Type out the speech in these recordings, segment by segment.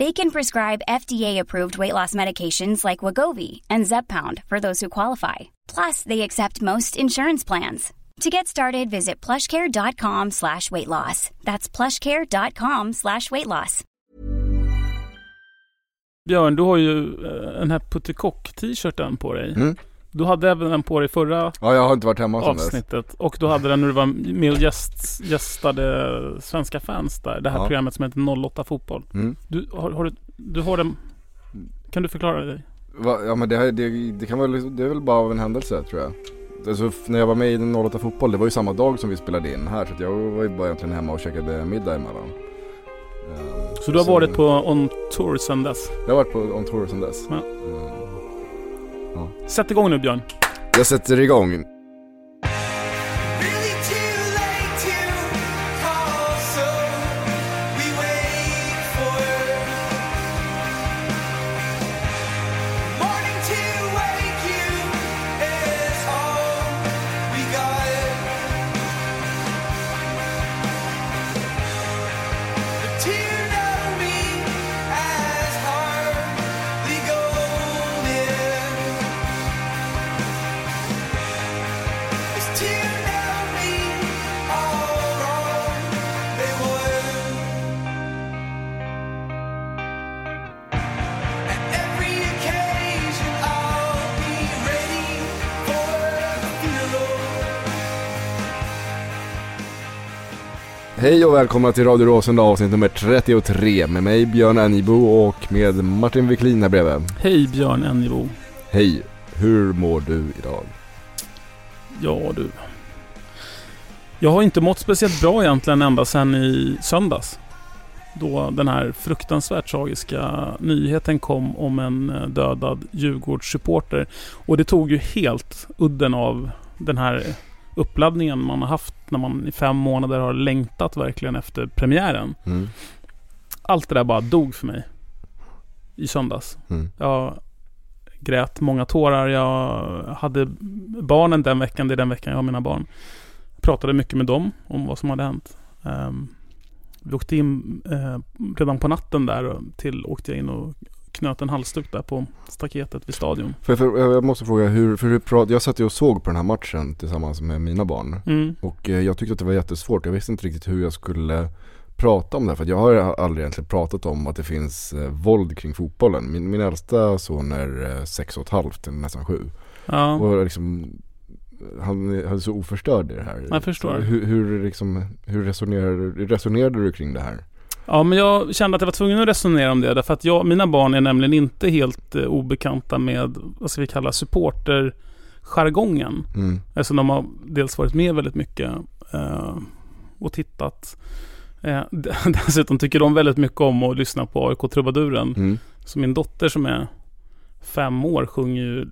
They can prescribe FDA-approved weight loss medications like Wagovi and Zepbound for those who qualify. Plus, they accept most insurance plans. To get started, visit plushcare.com slash weight loss. That's plushcare.com slash weight loss. Björn, du har ju eh, den här Puttekock-t-shirten på dig. Mm. Du hade även den på dig förra Ja, jag har inte varit hemma sedan dess. avsnittet. Och du hade den när du var med och gäst, gästade Svenska fans där. Det här Ja. programmet som heter 08 Fotboll. Mm. Du har, har, du, du har den... Kan du förklara dig? Va, ja men det, här- det, det kan väl, det är väl bara av en händelse tror jag. Alltså f- när jag var med i den 08 fotboll, det var ju samma dag som vi spelade in här så att jag var ju bara egentligen hemma och käkade middag emellan. Ehm, Så du har sen- varit på on tour sedan dess? Jag har varit på on tour sedan dess. Ja. Ehm, Sätt igång nu Björn. jag sätter igång. Och välkomna till Radio Råsunda avsnitt nummer 33 med mig Björn Annibo och med Martin Wiklin här bredvid. Hej Björn Ennibo. Hej, hur mår du idag? Ja du. Jag har inte mått speciellt bra egentligen ända sedan i söndags. Då den här fruktansvärt tragiska nyheten kom om en eh, dödad Djurgårdssupporter. Och det tog ju helt udden av den här uppladdningen man har haft när man i fem månader har längtat verkligen efter premiären. Mm. Allt det där bara dog för mig. I söndags. Mm. Jag grät många tårar. Jag hade barnen den veckan. Det är den veckan jag har mina barn. Pratade mycket med dem om vad som hade hänt. Ehm, vi åkte in eh, redan på natten där till åkte jag in och knöt en halsduk där på staketet vid stadion. För, för, jag måste fråga, hur, för hur jag satt ju och såg på den här matchen tillsammans med mina barn. Mm. Och eh, jag tyckte att det var jättesvårt. Jag visste inte riktigt hur jag skulle prata om det. För jag har aldrig egentligen pratat om att det finns eh, våld kring fotbollen. Min, min äldsta son är eh, sex och ett halvt, eller nästan sju. Ja. Och liksom, han han är så oförstörd i det här. Jag förstår. Så Hur, hur, liksom, hur resonerar, resonerade du kring det här? Ja, men jag kände att jag var tvungen att resonera om det. Därför att jag, mina barn är nämligen inte helt eh, obekanta med, vad ska vi kalla, supporterjargongen. Mm. Eftersom de har dels varit med väldigt mycket eh, och tittat. Eh, dessutom tycker de väldigt mycket om att lyssna på AIK Trubaduren. Mm. Så min dotter som är fem år sjunger ju eh,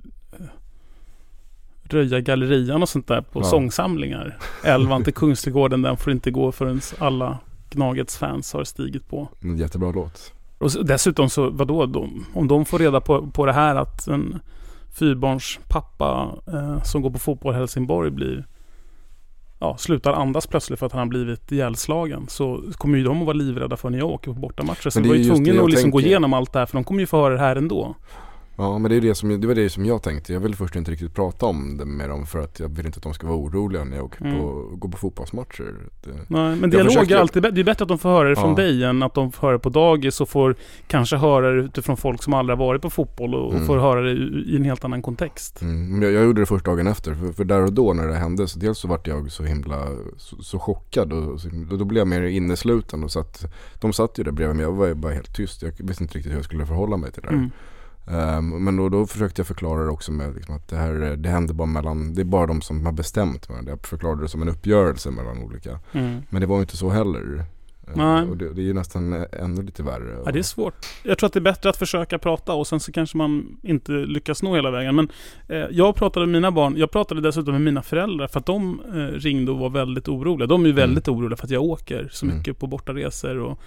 Röja gallerian och sånt där på Ja. sångsamlingar. Elvan till Kungsträdgården, den får inte gå förrän alla Gnagets fans har stigit på. En jättebra låt. Och dessutom så, vadå, de, om de får reda på, på det här att en fyrbarns pappa eh, som går på fotboll i Helsingborg blir Ja, slutar andas plötsligt för att han har blivit ihjälslagen. Så kommer ju de att vara livrädda för när jag åker på bortamatcher. Så det var är ju jag att liksom gå igenom allt det här för de kommer ju få höra det här ändå. Ja men det, är det, som, det var det som jag tänkte. Jag vill först inte riktigt prata om det med dem för att jag vill inte att de ska vara oroliga när jag åker Mm. på, går på fotbollsmatcher. Det, Nej, men dialog försökte- är alltid bättre. Det är bättre att de får höra det från Ja. dig än att de får höra det på dagis och får kanske höra det utifrån folk som aldrig har varit på fotboll och, och Mm. får höra det i, en helt annan kontext. mm, jag, jag gjorde det först dagen efter. För, för där och då när det hände så dels så vart jag så himla så, så chockad och så, då, blev jag mer innesluten. Och så att, de satt ju där bredvid mig. Jag var bara helt tyst. Jag visste inte riktigt hur jag skulle förhålla mig till det där. Mm. Ehm, men då, då försökte jag förklara det också med liksom att det här det händer bara mellan, det är bara de som har bestämt med det. Jag förklarade det som en uppgörelse mellan olika. Mm. Men det var ju inte så heller. Ehm, Nej. Och det, det är ju nästan ännu lite värre. Ja, det är svårt. Jag tror att det är bättre att försöka prata och sen så kanske man inte lyckas nå hela vägen. Men eh, jag pratade med mina barn, jag pratade dessutom med mina föräldrar för att de eh, ringde och var väldigt oroliga. De är ju väldigt oroliga för att jag åker så Mm. mycket på bortaresor och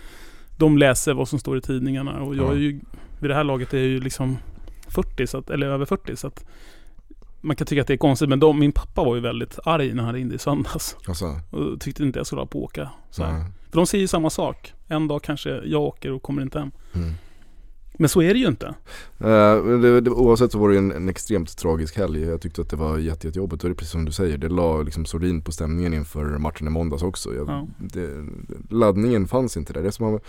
de läser vad som står i tidningarna. Och jag Ja. är ju, vid det här laget är ju liksom 40, så att, eller över 40 så att man kan tycka att det är konstigt men de, min pappa var ju väldigt arg när han ringde i söndags Alltså, och tyckte inte jag skulle ha på åka. Så här. För de säger ju samma sak. En dag kanske jag åker och kommer inte hem. Mm. Men så är det ju inte. Men det, det, oavsett så var det en, en extremt tragisk helg. Jag tyckte att det var jätte, jättejobbigt och det är precis som du säger. Det la liksom sordin på stämningen inför matchen i måndags också. Jag, Ja. det, laddningen fanns inte där. Det som har,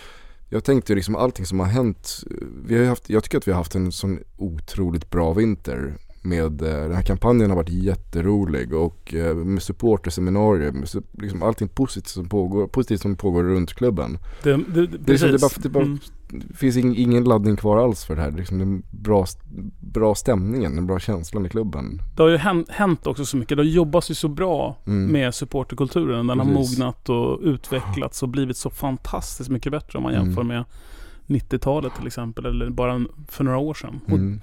jag tänkte liksom allting som har hänt. Vi har haft, jag tycker att vi har haft en sån otroligt bra vinter. Med, eh, den här kampanjen har varit jätterolig och eh, med supporterseminarier, med, liksom allting positivt som pågår, positivt som pågår runt klubben. Det, det, det, Det är, som, det, bara, det, bara, Mm. Finns ing, ingen laddning kvar alls för det här. Det är liksom den bra, bra stämningen, den bra känslan i klubben. det har ju hänt, också så mycket. Det jobbas ju så bra Mm. med supporterkulturen. Den har Precis. mognat och utvecklats och blivit så fantastiskt mycket bättre om man Mm. jämför med 90-talet till exempel. Eller bara för några år sedan. Mm.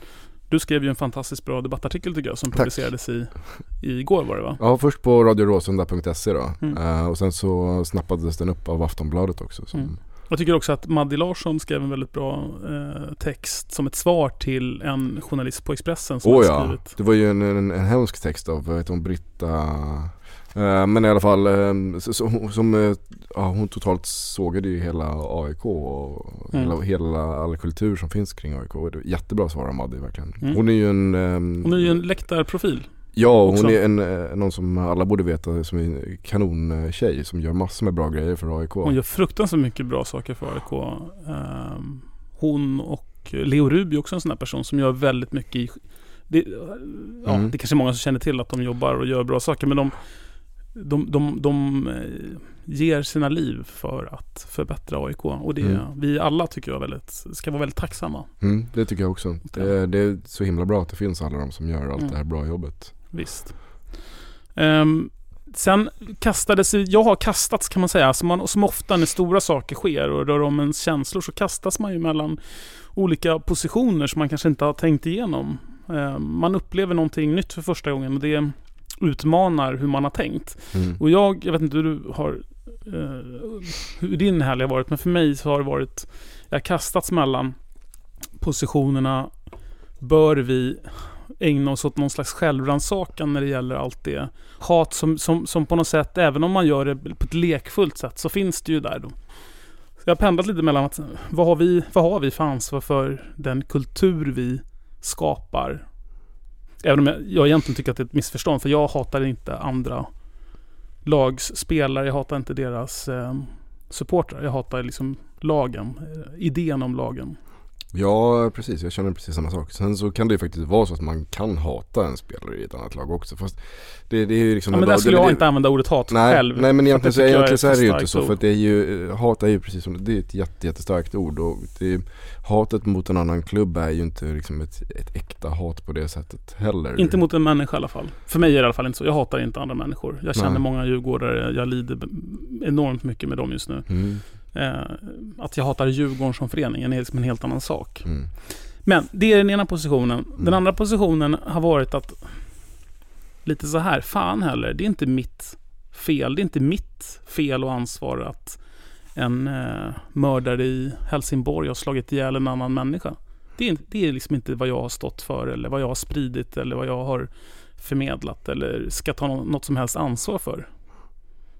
du skrev ju en fantastiskt bra debattartikel tycker jag som Tack. publicerades i, i igår var det va? Ja, först på radioråsunda.se då. Mm. Eh, och sen så snappades den upp av Aftonbladet också. Som, Mm. Jag tycker också att Maddi Larsson skrev en väldigt bra eh, text som ett svar till en journalist på Expressen som hade ja, skrivit. det var ju en, en, en hemsk text av, vad heter hon, Britta Eh, men i alla fall, eh, så, som, eh, ja, hon totalt sågade ju hela AIK och Mm. hela, hela all kultur som finns kring AIK. Jättebra svar av Maddi verkligen. Mm. Hon är ju en ehm, Hon är ju en läktarprofil. Ja, hon också. är en, eh, någon som alla borde veta som är en kanontjej som gör massor med bra grejer för AIK. Hon gör fruktansvärt mycket bra saker för AIK. Ehm, hon och Leo Ruby är också en sån här person som gör väldigt mycket i... Det, ja, Mm. det kanske är många som känner till att de jobbar och gör bra saker men de, de, de, de eh, ger sina liv för att förbättra AIK. Och det, Mm. vi alla tycker jag väldigt, ska vara väldigt tacksamma. Mm, det tycker jag också. Det, är- det är så himla bra att det finns alla de som gör allt Mm. det här bra jobbet. Visst. Ehm, sen kastades, jag har kastats kan man säga, som, man, som ofta när stora saker sker och rör om ens känslor så kastas man ju mellan olika positioner som man kanske inte har tänkt igenom. Ehm, man upplever någonting nytt för första gången och det utmanar hur man har tänkt. Mm. Och jag, jag vet inte hur du har, eh, hur din helg har varit, men för mig så har det varit, jag har kastats mellan positionerna, bör vi ägna oss åt någon slags självrannsakan när det gäller allt det hat som, som, som på något sätt, även om man gör det på ett lekfullt sätt, så finns det ju där då. Så jag har pendlat lite mellan att, vad har vi, vad har vi för ansvar för den kultur vi skapar? Även om jag, jag egentligen tycker att det är ett missförstånd, för jag hatar inte andra lags spelare, jag hatar inte deras eh, supportrar. Jag hatar liksom lagen, eh, idén om lagen. Ja, precis. Jag känner precis samma sak. Sen så kan det ju faktiskt vara så att man kan hata en spelare i ett annat lag också. Fast det, det är ju liksom... Ja, men där skulle jag inte använda ordet hat Nej, själv. nej men egentligen så, egentligen så är det ju inte så. För att det är ju, hat är ju precis som, det är ett jätte, jättestarkt ord. Och det hatet mot en annan klubb är ju inte liksom ett, ett äkta hat på det sättet heller. Inte mot en människa i alla fall. För mig är det i alla fall inte så. Jag hatar inte andra människor. Jag känner Nej. många djurgårdare. Jag lider enormt mycket med dem just nu. Mm, Eh, att jag hatar Djurgården som förening är liksom en helt annan sak. mm, Men det är den ena positionen. Den Mm. andra positionen har varit att lite så här, fan heller, det är inte mitt fel. Det är inte mitt fel och ansvar att en eh, mördare i Helsingborg har slagit ihjäl en annan människa. Det är, det är liksom inte vad jag har stått för eller vad jag har spridit eller vad jag har förmedlat eller ska ta nå- något som helst ansvar för.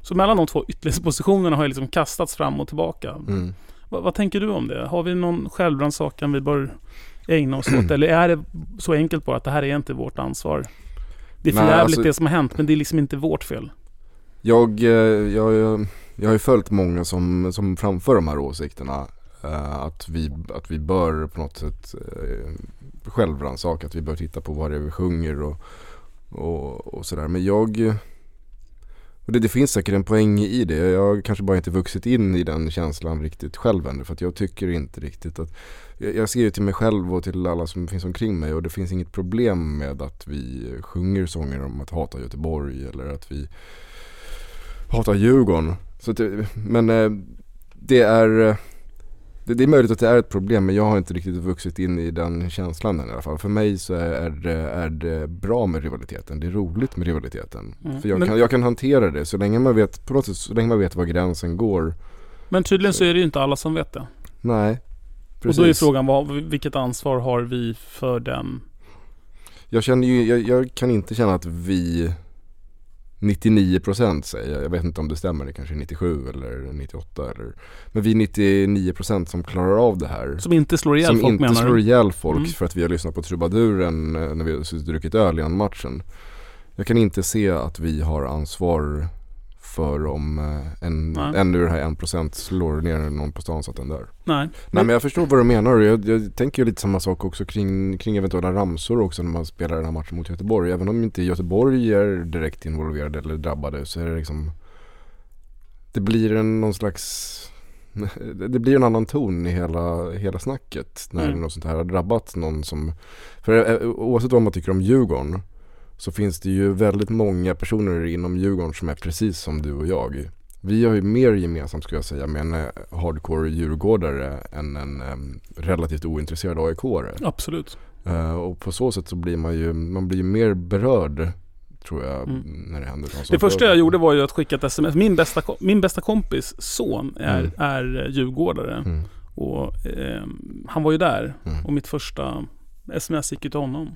Så mellan de två ytterlighetspositionerna har jag liksom kastats fram och tillbaka. mm. Vad, tänker du om det? Har vi någon självrannsakan vi bör ägna oss åt? Eller är det så enkelt bara att det här är inte vårt ansvar? Det är för Nej, jävligt alltså- det som har hänt, men det är liksom inte vårt fel. Jag, eh, jag, jag, jag har ju följt många som, som framför de här åsikterna. eh, att, vi, att vi bör på något sätt självrannsaka, att vi bör titta på vad det är vi sjunger och, och, och sådär. Men jag, och det, det finns säkert en poäng i det. Jag har kanske bara inte vuxit in i den känslan riktigt själv ännu. För att jag tycker inte riktigt att, jag, jag ser ju till mig själv och till alla som finns omkring mig och det finns inget problem med att vi sjunger sånger om att hata Göteborg eller att vi hatar Djurgården. Så att, men eh, det är eh, det, det är möjligt att det är ett problem men jag har inte riktigt vuxit in i den känslan än i alla fall. För mig så är det, är det bra med rivaliteten. Det är roligt med rivaliteten. Mm. För jag, Men- kan, jag kan hantera det så länge man vet, på något sätt, så länge man vet var gränsen går. Men tydligen så är det ju inte alla som vet det. Nej, precis. Och då är frågan, vad, vilket ansvar har vi för den? Jag känner ju, jag, jag kan inte känna att vi 99% säger jag. Jag vet inte om det stämmer, det kanske är 97 eller 98 eller Men vi är 99% som klarar av det här. Som inte slår ihjäl Som folk inte menar slår du? ihjäl folk Mm. för att vi har lyssnat på trubaduren eh, när vi har druckit öl innan matchen. Jag kan inte se att vi har ansvar för om eh, en, Nej. en ur det här 1% slår ner någon på stan så att den dör. Nej. Nej men jag förstår vad du menar jag, jag tänker ju lite samma sak också kring, kring eventuella ramsor också när man spelar den här matchen mot Göteborg. Även om inte Göteborg är direkt involverade eller drabbade så är det liksom Det blir en någon slags Det blir en annan ton i hela, hela snacket när Mm. något sånt här har drabbat någon som För eh, oavsett vad man tycker om Djurgården så finns det ju väldigt många personer inom Djurgården som är precis som du och jag. Vi har ju mer gemensamt skulle jag säga med en eh, hardcore djurgårdare än en em, relativt ointresserad AIK-are. Absolut. Eh, och på så sätt så blir man ju, man blir ju mer berörd tror jag Mm. när det händer sånt Det första jag gjorde var ju att skicka ett sms. Min bästa, min bästa kompis son är, Mm. är djurgårdare. Mm. Och eh, han var ju där. Mm. Och mitt första sms gick ju till honom.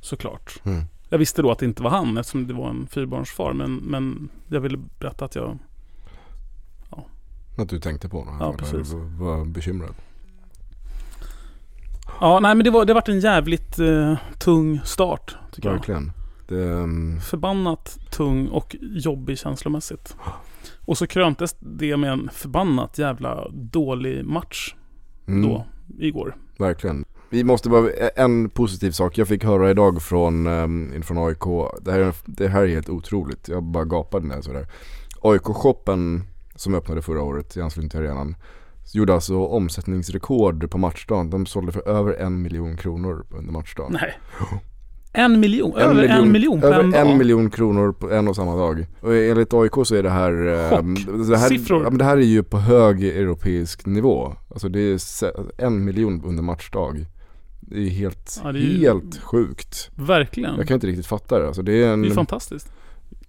Såklart. Mm. Jag visste då att det inte var han eftersom det var en fyrbarnsfar. Men, men jag ville berätta att jag... Att du tänkte på honom. Ja, precis. var, var bekymrad. Ja, nej men det var, det varit en jävligt eh, tung start. Tycker jag. Verkligen. Det, ehm, Förbannat tung och jobbig känslomässigt. Och så kröntes det med en förbannat jävla dålig match mm, då, igår. Verkligen. Vi måste bara, en positiv sak jag fick höra idag från, um, från AIK. Det här, det här är helt otroligt. Jag bara gapade när jag såg det här. AIK-shoppen som öppnade förra året i anslutning till arenan. Gjorde alltså omsättningsrekord på matchdagen. De sålde för över en miljon kronor under matchdagen. Nej. En miljon? över en miljon på över en dag? en miljon kronor på en och samma dag. Och enligt AIK så är det här, ehm, Chock. det här, Siffror. ja, men det här är ju på hög europeisk nivå. Alltså det är en miljon under matchdag. Det är helt, Ja, det är ju- helt sjukt. Verkligen. Jag kan inte riktigt fatta det. Alltså det är en, Det är fantastiskt.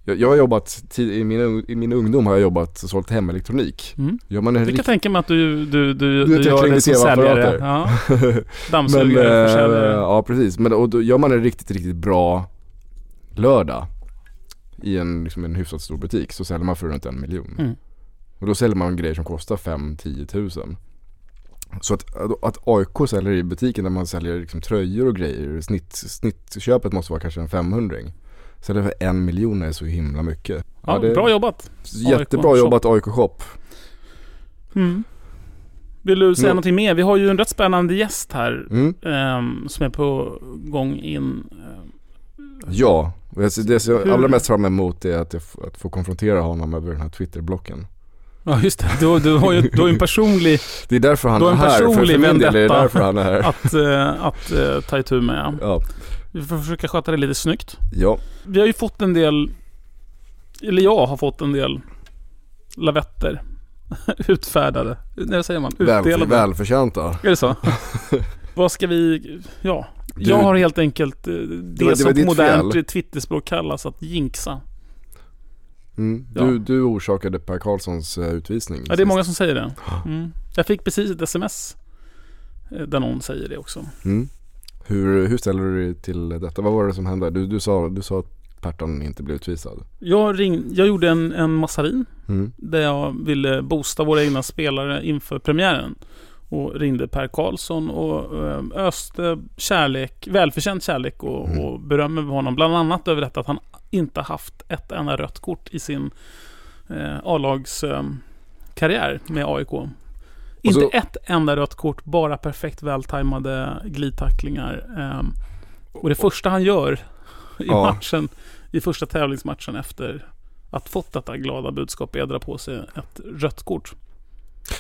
jag, jag har jobbat, i, min, i min ungdom har jag jobbat och sålt hemelektronik. Mm. Gör man en Jag kan rikt- tänka mig att du, du, du, Du du gör det som säljare. Ja. Dammsugare, eh, försäljare. ja precis. Men och då gör man en riktigt, riktigt bra lördag i en, liksom en hyfsat stor butik så säljer man för runt en miljon. Mm. Och då säljer man grejer som kostar 5-10 tusen. Så att, att AIK säljer i butiken där man säljer liksom tröjor och grejer, snitt, snittköpet måste vara kanske en 500 Säljer för en miljon är så himla mycket. Ja, är bra jobbat. Jättebra AIK jobbat AIK Shop. Mm. Vill du säga Nå- någonting mer? Vi har ju en rätt spännande gäst här. Mm. ehm, som är på gång in. ehm, Ja, det jag ser allra mest fram emot är att, jag att få konfrontera honom över den här Twitterblocken. Ja just det, du, du har ju du har ju en personlig Det är därför han är här, för, för min del är det därför han är här. att, eh, att eh, ta itu med. Ja. Vi får försöka sköta det lite snyggt. ja, Vi har ju fått en del, eller jag har fått en del lavetter utfärdade. Nej, säger man? väl, Utdelade. välförtjänta. Är det så? Vad ska vi... Ja. Jag har helt enkelt eh, det, det var som på modernt. Twitterspråk kallas att jinxa. Mm. Ja. Du, du orsakade Per Karlssons eh, utvisning. Ja, det är många som säger det. Mm. Jag fick precis ett sms eh, där någon säger det också. Mm. Hur, hur ställer du dig till detta? Vad var det som hände? Du, du, sa, du sa att Perton inte blev utvisad. Jag, ring, jag gjorde en, en massarin Mm. där jag ville boosta våra egna spelare inför premiären. Och ringde Per Karlsson och eh, öste kärlek, välförtjänt kärlek och, Mm. och beröm över honom. Bland annat över detta att han inte haft ett enda rött kort i sin eh, A-lagskarriär med AIK. Inte så- ett enda rött kort, bara perfekt vältajmade glidtacklingar. ehm, och det första han gör i Ja. matchen, i första tävlingsmatchen efter att fått detta glada budskap är att dra på sig ett rött kort.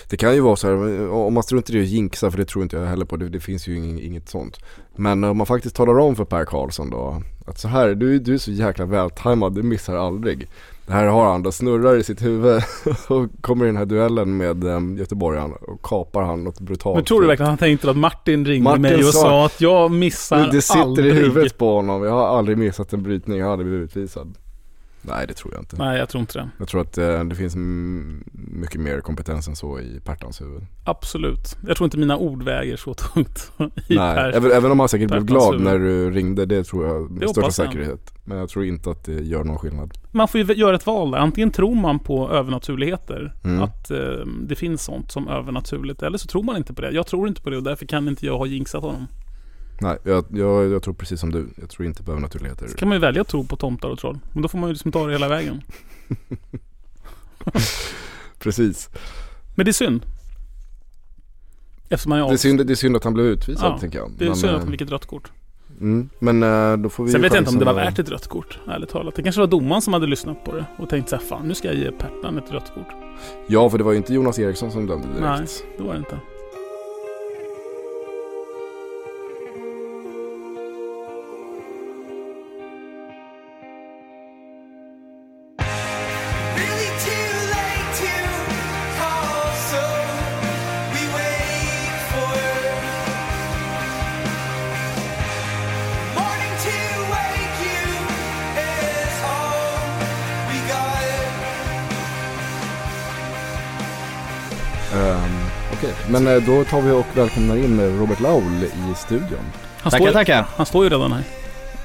Det kan ju vara så här, om man struntar i att jinxa för det tror inte jag heller på, det, det finns ju ing- inget sånt. Men om man faktiskt talar om för Per Karlsson då, att så här, du, du är så jäkla vältajmad, du missar aldrig. Det här har han, då snurrar i sitt huvud och kommer i den här duellen med um, göteborgaren och kapar han något brutalt. Men tror du verkligen att han tänkte att Martin ringde Martin mig och sa- att jag missar det, det sitter aldrig. i huvudet på honom, jag har aldrig missat en brytning, jag har aldrig blivit utvisad. Nej det tror jag inte. Nej, jag tror inte det. Jag tror att eh, det finns mycket mer kompetens än så i Pertans huvud. Absolut. Jag tror inte mina ord väger så tungt i Nej, Per. även, även om han säkert blev Pertans glad huvud. när du ringde, det tror jag med Det största säkerhet. Men jag tror inte att det gör någon skillnad. Man får ju göra ett val där. Antingen tror man på övernaturligheter, Mm. att eh, det finns sånt som övernaturligt, eller så tror man inte på det. Jag tror inte på det och därför kan inte jag ha jinxat honom. Nej, jag, jag, jag tror precis som du. Jag tror inte på övernaturligheter. Så kan man ju välja att tro på tomtar och troll. Men då får man ju liksom ta det hela vägen. Precis. Men det är synd. Eftersom man Det är, synd, det är synd att han blev utvisad Ja, tänker jag. Det är Men, synd att eh, han fick ett rött kort. mm, men eh, då får vi Sen vet jag inte om det var värt ett rött kort, ärligt talat. Det kanske var domaren som hade lyssnat på det och tänkt såhär, fan nu ska jag ge Pertan ett rött kort. Ja, för det var ju inte Jonas Eriksson som dömde direkt. Nej, det var det inte. Då tar vi och välkomnar in eh, Robert Laul i studion. Han, Tackar, står, tackar. han står ju redan här.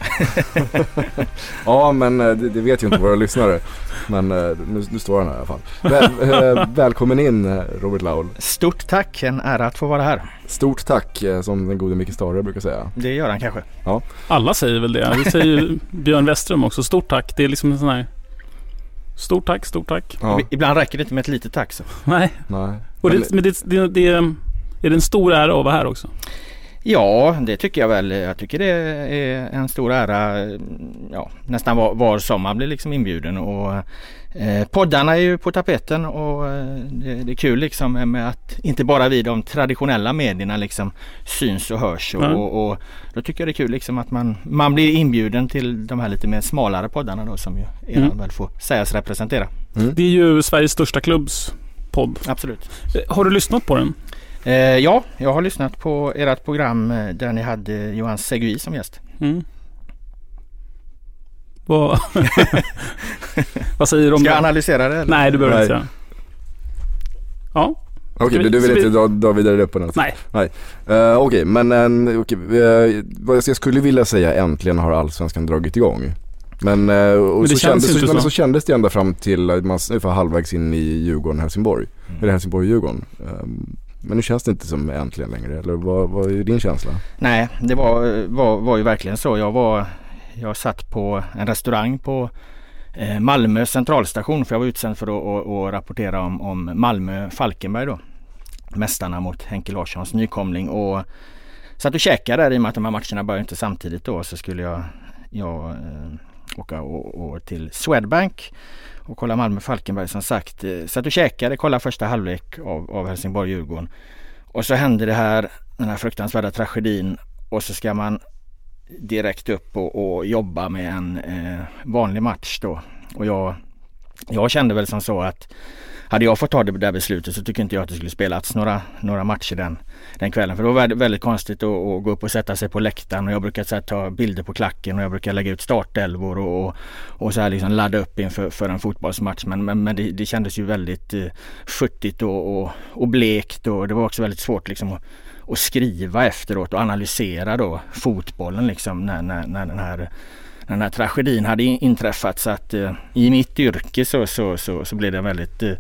Ja, men eh, det, det vet ju inte våra lyssnare. Men eh, nu, nu står han här i alla fall. Väl, eh, välkommen in eh, Robert Laul. Stort tack, en ära att få vara här. Stort tack eh, som den gode Micke Stare brukar säga. Det gör han kanske. Alla säger väl det. Det säger ju Björn Westström också. Stort tack. Det är liksom en sån här... Stort tack, stort tack. Ja, Ib- Ibland räcker det inte med ett litet tack. Så. Nej, nej. och Men- det, men det, det, det, är det en stor ära att vara här också? Ja, det tycker jag väl. Jag tycker det är en stor ära. Ja, nästan var, var som man blir liksom inbjuden. Och, eh, poddarna är ju på tapeten och eh, det, det är kul liksom med att inte bara vi de traditionella medierna liksom syns och hörs. Och, Nej. och, och då tycker jag det är kul liksom att man, man blir inbjuden till de här lite mer smalare poddarna då som ju eran Mm. väl får sägas representera. Det är ju Sveriges största klubbs podd. Absolut. Eh, Har du lyssnat på den? Eh, ja, jag har lyssnat på ert program eh, där ni hade Johan Segui som gäst. Mm. Vad, vad säger du om Ska jag analysera det? Eller? Nej, du behöver inte Nej. säga. Ja, Okej, Ska vi- du vill vi- inte dra, dra vidare upp på den? nej. Uh, Okej, men uh, okay, eh, vad jag skulle vilja säga äntligen har allsvenskan dragit igång. Men, eh, och Men det så, känns kändes, inte men så. så kändes det ända fram till att man ungefär halvvägs in i Djurgården-Helsingborg. Mm. Eller Helsingborg-Djurgården. Ehm, men nu känns det inte som äntligen längre. Eller vad, vad är din känsla? Nej, det var, var, var ju verkligen så. Jag var Jag satt på en restaurang på eh, Malmö centralstation för jag var utsänd för att att- att rapportera om, om Malmö-Falkenberg då. Mästarna mot Henke Larssons nykomling och satt och käkade där i och med att de här matcherna började inte samtidigt då så skulle jag, jag eh, åka och, och till Swedbank och kolla Malmö-Falkenberg som sagt. Eh, satt och käkade, kolla första halvlek av, av Helsingborg-Djurgården. Och så hände det här, den här fruktansvärda tragedin och så ska man direkt upp och, och jobba med en eh, vanlig match då. Och jag, jag kände väl som så att hade jag fått ta det där beslutet så tycker inte jag att det skulle spelats några, några matcher den, den kvällen. För det var väldigt, konstigt att, att gå upp och sätta sig på läktaren och jag brukar så här, ta bilder på klacken och jag brukar lägga ut startelvor och, och, och så här liksom ladda upp inför för en fotbollsmatch. Men, men, men det, det kändes ju väldigt eh, futtigt och, och, och blekt och det var också väldigt svårt liksom att, att skriva efteråt och analysera då fotbollen liksom när, när, när den här den här tragedin hade in- inträffat så att eh, i mitt yrke så, så, så, så blev det väldigt eh,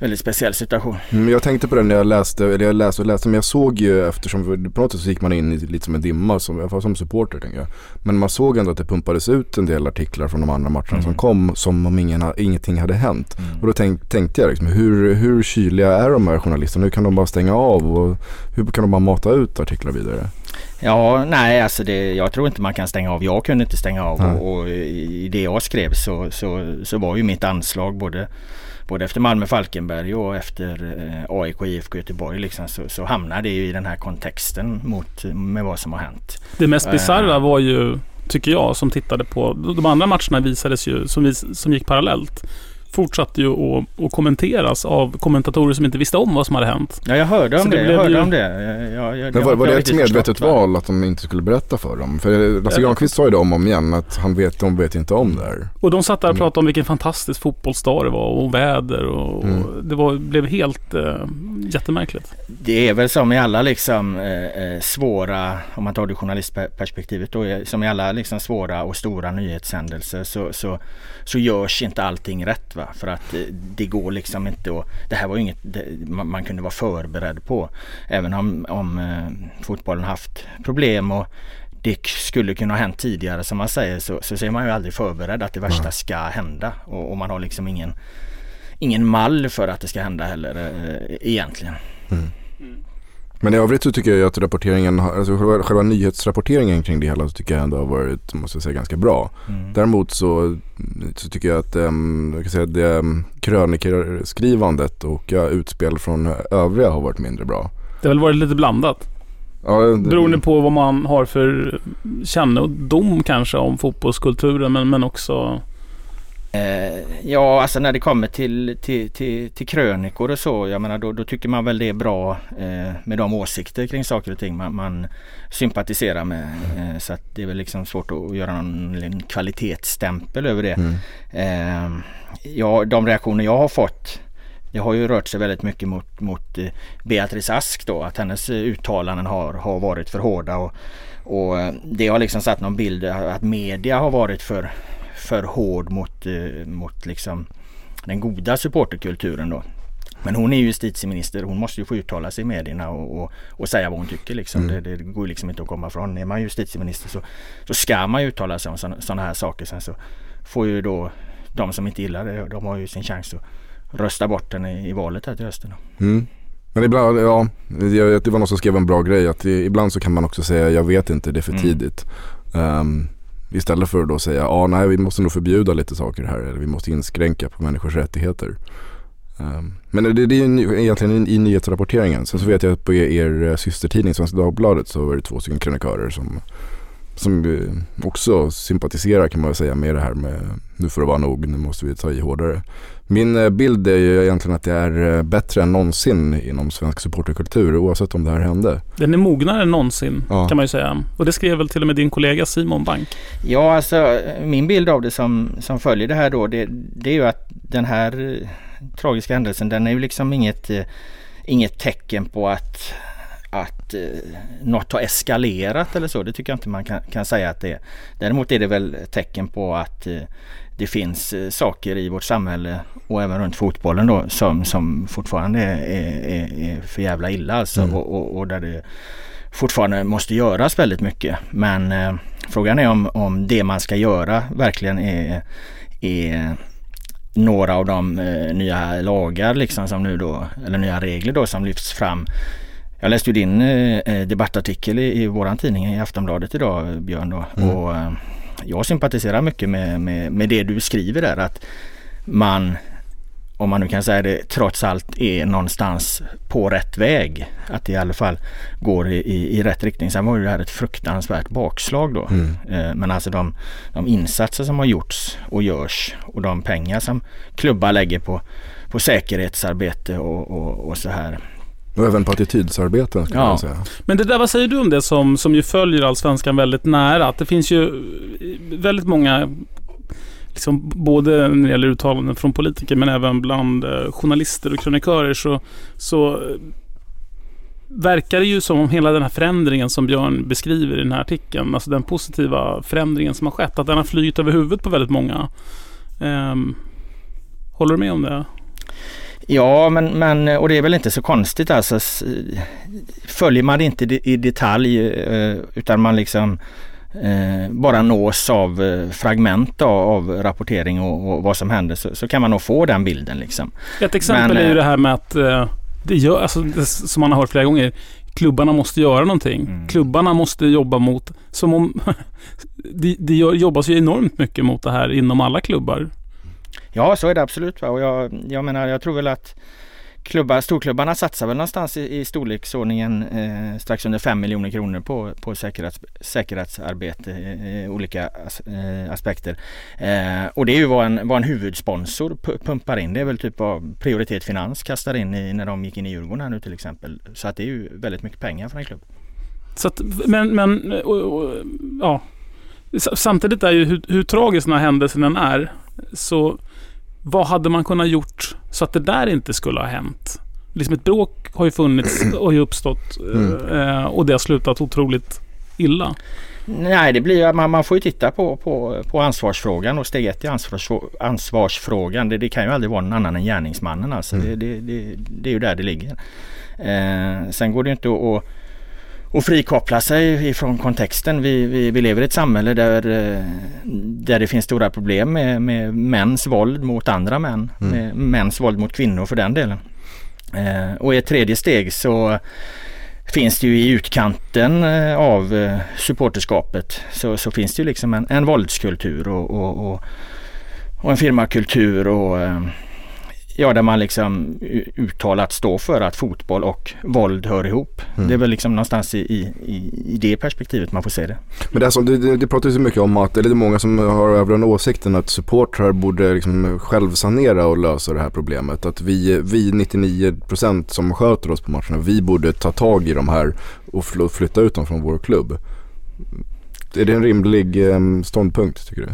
väldigt speciell situation. Men jag tänkte på det när jag läste, eller jag läste och läste men jag såg ju eftersom på något sätt så gick man in i lite som en dimma som, i alla fall som supporter tänker jag. Men man såg ändå att det pumpades ut en del artiklar från de andra matcherna Mm. som kom som om ingen, ingenting hade hänt. Mm. Och då tänk, tänkte jag liksom, hur, hur kyliga är de här journalisterna? Hur kan de bara stänga av och hur kan de bara mata ut artiklar vidare? Ja, nej alltså det, jag tror inte man kan stänga av. Jag kunde inte stänga av och, och i det jag skrev så, så, så var ju mitt anslag både, både efter Malmö Falkenberg och efter eh, AIK IFK Göteborg liksom, så, så hamnar det ju i den här kontexten mot, med vad som har hänt. Det mest Eh. bisarra var ju, tycker jag, som tittade på... De andra matcherna visades ju, som, vis, som gick parallellt, fortsatte ju att, att kommenteras av kommentatorer som inte visste om vad som hade hänt. Ja, jag hörde Så om det det. blev Jag hörde ju- om det. Jag, jag, Men var, var det ett medvetet val att de inte skulle berätta för dem? För Lasse. Granqvist sa ju det om och om igen att han vet, de vet inte om det här. Och de satt där och Mm. pratade om vilken fantastisk fotbollsdag det var och väder och, Mm. och det var, blev helt eh, jättemärkligt. Det är väl som i alla liksom eh, eh, svåra, om man tar det journalistperspektivet då, eh, som i alla liksom svåra och stora nyhetshändelser så, så, så görs inte allting rätt va. För att eh, det går liksom inte att, det här var ju inget man, kunde vara förberedd på. Även om, om eh, fotbollen haft problem och det skulle kunna ha hänt tidigare som man säger så, så är man ju aldrig förberedd att det värsta ska hända. Och, och man har liksom ingen, ingen mall för att det ska hända heller eh, egentligen. Men i övrigt så tycker jag att rapporteringen, alltså själva, själva nyhetsrapporteringen kring det hela så tycker jag ändå har varit, måste jag säga, ganska bra. Mm. Däremot så, så tycker jag att um, jag kan säga det um, krönikerskrivandet och ja, utspel från övriga har varit mindre bra. Det har väl varit lite blandat. Ja, det- Beroende på vad man har för kännedom kanske om fotbollskulturen men, men också... Eh, ja, alltså när det kommer till, till, till, till krönikor och så, jag menar då, då tycker man väl det är bra eh, med de åsikter kring saker och ting man, man sympatiserar med. Eh, så att det är väl liksom svårt att göra någon kvalitetsstämpel över det. Mm. Eh, ja, de reaktioner jag har fått det har ju rört sig väldigt mycket mot, mot eh, Beatrice Ask då, att hennes eh, uttalanden har, har varit för hårda och, och det har liksom satt någon bild att media har varit för, för hård mot, eh, mot liksom den goda supporterkulturen då. Men hon är ju justitieminister, hon måste ju få uttala sig i medierna och, och, och säga vad hon tycker liksom. Mm. Det, det går liksom inte att komma ifrån. Är man justitieminister så, så ska man ju uttala sig om sådana här saker. Sen så får ju då de som inte gillar det, de har ju sin chans att rösta bort den i, valet här till hösten. Mm. Men ibland, ja, det var någon som skrev en bra grej att ibland så kan man också säga jag vet inte, det är för Mm. tidigt. Ehm, istället för att då säga, ja nej vi måste nog förbjuda lite saker här eller vi måste inskränka på människors rättigheter. Ehm, men det, det är egentligen i, nyhetsrapporteringen. Sen så vet jag att på er, systertidning Svenska Dagbladet så var det två stycken krönikörer som, som eh, också sympatiserar kan man väl säga med det här med nu får det vara nog, nu måste vi ta i hårdare. Min eh, bild är ju egentligen att det är eh, bättre än någonsin inom svensk supporterkultur oavsett om det här hände. Den är mognare än någonsin Ja. kan man ju säga. Och det skrev väl till och med din kollega Simon Bank. Ja, alltså min bild av det som, som följer det här då, det, det är ju att den här tragiska händelsen, den är ju liksom inget, inget tecken på att att eh, något har eskalerat eller så. Det tycker jag inte man kan, kan säga att det är. Däremot är det väl tecken på att eh, det finns eh, saker i vårt samhälle och även runt fotbollen då som, som fortfarande är, är, är för jävla illa alltså Mm. och, och, och där det fortfarande måste göras väldigt mycket. Men eh, frågan är om, om det man ska göra verkligen är, är några av de eh, nya lagar liksom som nu då, eller nya regler då som lyfts fram. Jag läste ju din eh, eh, debattartikel i, i våran tidning i Aftonbladet idag Björn då. Mm. Och eh, jag sympatiserar mycket med, med, med det du skriver där att man om man nu kan säga det, trots allt är någonstans på rätt väg. Att det i alla fall går i, i, i rätt riktning. Sen var ju det här ett fruktansvärt bakslag då. Mm. Eh, Men alltså de, de insatser som har gjorts och görs och de pengar som klubbar lägger på, på säkerhetsarbete och, och, och så här. Och även på attitydsarbeten skulle Ja. jag säga. Men det där, vad säger du om det som, som ju följer Allsvenskan väldigt nära? Att det finns ju väldigt många, liksom, både när det gäller uttalanden från politiker men även bland eh, journalister och krönikörer så, så eh, verkar det ju som om hela den här förändringen som Björn beskriver i den här artikeln, alltså den positiva förändringen som har skett, att den har flugit över huvudet på väldigt många. Ehm, håller du med om det? Ja, men, men och det är väl inte så konstigt alltså. Följer man det inte i detalj eh, utan man liksom eh, bara nås av eh, fragment av, rapportering och, vad som händer så, kan man nog få den bilden liksom. Ett exempel Men, är ju det här med att det gör, alltså, det, som man har hört flera gånger, klubbarna måste göra någonting. Mm. Klubbarna måste jobba mot, som om, det, gör- jobbas ju enormt mycket mot det här inom alla klubbar. Ja, så är det absolut. Va? Och jag, jag menar, jag tror väl att klubbar, storklubbarna satsar väl någonstans i, i storleksordningen eh, strax under 5 miljoner kronor på, på säkerhets, säkerhetsarbete i eh, olika as, eh, aspekter. Eh, och det är ju vad en, vad en huvudsponsor pumpar in. Det är väl typ vad Prioritet Finans kastar in i, när de gick in i Djurgården här nu till exempel. Så att det är ju väldigt mycket pengar för en klubb. Så att, men, men och, och, ja. Samtidigt är ju hur, hur tragisk den här händelsen än är, så vad hade man kunnat gjort så att det där inte skulle ha hänt? Liksom ett bråk har ju funnits och ju uppstått eh, och det har slutat otroligt illa. Nej, det blir man, man får ju titta på, på, på ansvarsfrågan och steg ett i ansvars, ansvarsfrågan. Det, det kan ju aldrig vara någon annan än gärningsmannen alltså. Det, det, det, det är ju där det ligger. Eh, sen går det ju inte att, att frikoppla sig ifrån kontexten. Vi, vi, vi lever i ett samhälle där, eh, där det finns stora problem med, med mäns våld mot andra män. Med mäns våld mot kvinnor för den delen. Eh, och i ett tredje steg så finns det ju i utkanten eh, av eh, supporterskapet så, så finns det ju liksom en, en våldskultur och, och, och, och en firmakultur och ja, där man liksom uttalat står för att fotboll och våld hör ihop. Det är väl liksom någonstans i, i, i- det perspektivet man får se det. Men det, är som, det, det, pratas ju så mycket om att, eller det är många som har över den åsikten att supportrar borde liksom självsanera och lösa det här problemet. Att vi, vi 99% som sköter oss på matcherna, vi borde ta tag i de här och fl- flytta ut dem från vår klubb. Är det en rimlig eh, ståndpunkt tycker du?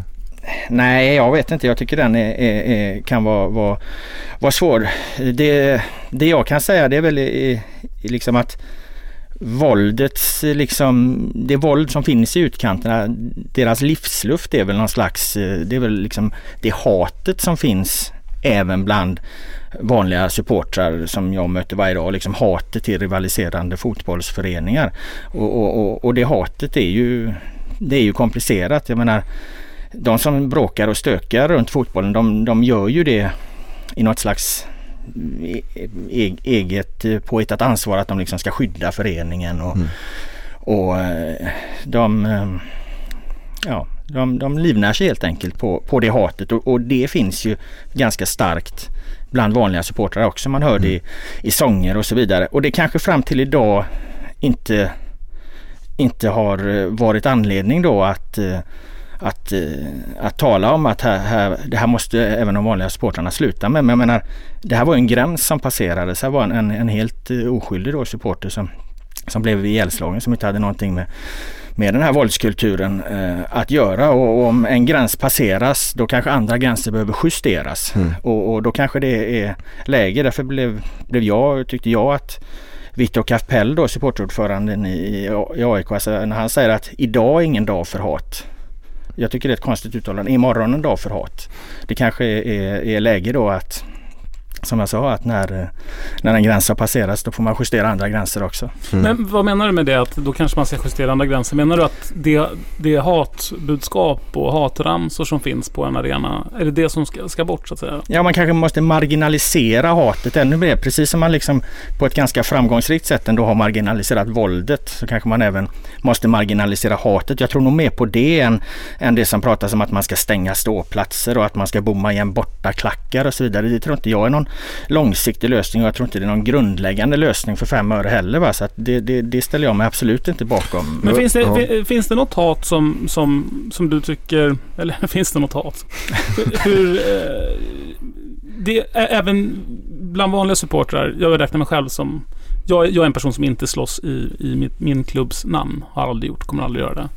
Nej, jag vet inte. Jag tycker den är, är, är, kan vara, vara, vara svår. Det, det jag kan säga det är väl liksom att våldets liksom, det våld som finns i utkanterna, deras livsluft är väl någon slags, eh, det är väl liksom det hatet som finns även bland vanliga supportrar som jag möter varje dag. Liksom hatet till rivaliserande fotbollsföreningar. Och, och, och, och det hatet är ju, det är ju komplicerat. Jag menar, de som bråkar och stökar runt fotbollen de, de gör ju det i något slags e- eget eh, påhittat ansvar att de liksom ska skydda föreningen och, och eh, de, eh, ja, de, de livnär sig helt enkelt på, på det hatet och, och det finns ju ganska starkt bland vanliga supportrar också. Man hör det i, i sånger och så vidare. Och det kanske fram till idag inte, inte har varit anledning då att att, eh, att tala om att här, här, det här måste även de vanliga supportrarna sluta med. Men jag menar, det här var en gräns som passerades. Det här var en, en, helt eh, oskyldig då supporter som, som blev ihjälslagen som inte hade någonting med, med den här våldskulturen eh, att göra. Och, och om en gräns passeras då kanske andra gränser behöver justeras. Och, och då kanske det är läge. Därför blev, blev jag, tyckte jag att Viktor Kapell då, supporterordföranden i, i AIK, alltså när han säger att idag är ingen dag för hat. Jag tycker det är ett konstigt uttalande. Imorgon en dag för hat. Det kanske är, är läge då att som jag sa att när, när en gräns har passerats då får man justera andra gränser också. Men vad menar du med det att då kanske man ska justera andra gränser? Menar du att det, det hatbudskap och hatramsor som finns på en arena, är det det som ska, ska bort så att säga? Ja, man kanske måste marginalisera hatet ännu mer. Precis som man liksom på ett ganska framgångsrikt sätt ändå har marginaliserat våldet så kanske man även måste marginalisera hatet. Jag tror nog mer på det än, än det som pratas om att man ska stänga ståplatser och att man ska bomma igen borta klackar och så vidare. Det tror inte jag är någon långsiktig lösning och jag tror inte det är någon grundläggande lösning för fem öre heller. Va? Så att det, det, det ställer jag mig absolut inte bakom. Men finns det, Ja. fi- finns det något hat som, som, som du tycker, eller finns det något hat? Hur, eh, det, även bland vanliga supportrar, jag räknar mig själv som, jag, är- jag är en person som inte slåss i, i mitt, min klubbs namn. Har aldrig gjort, kommer aldrig göra det.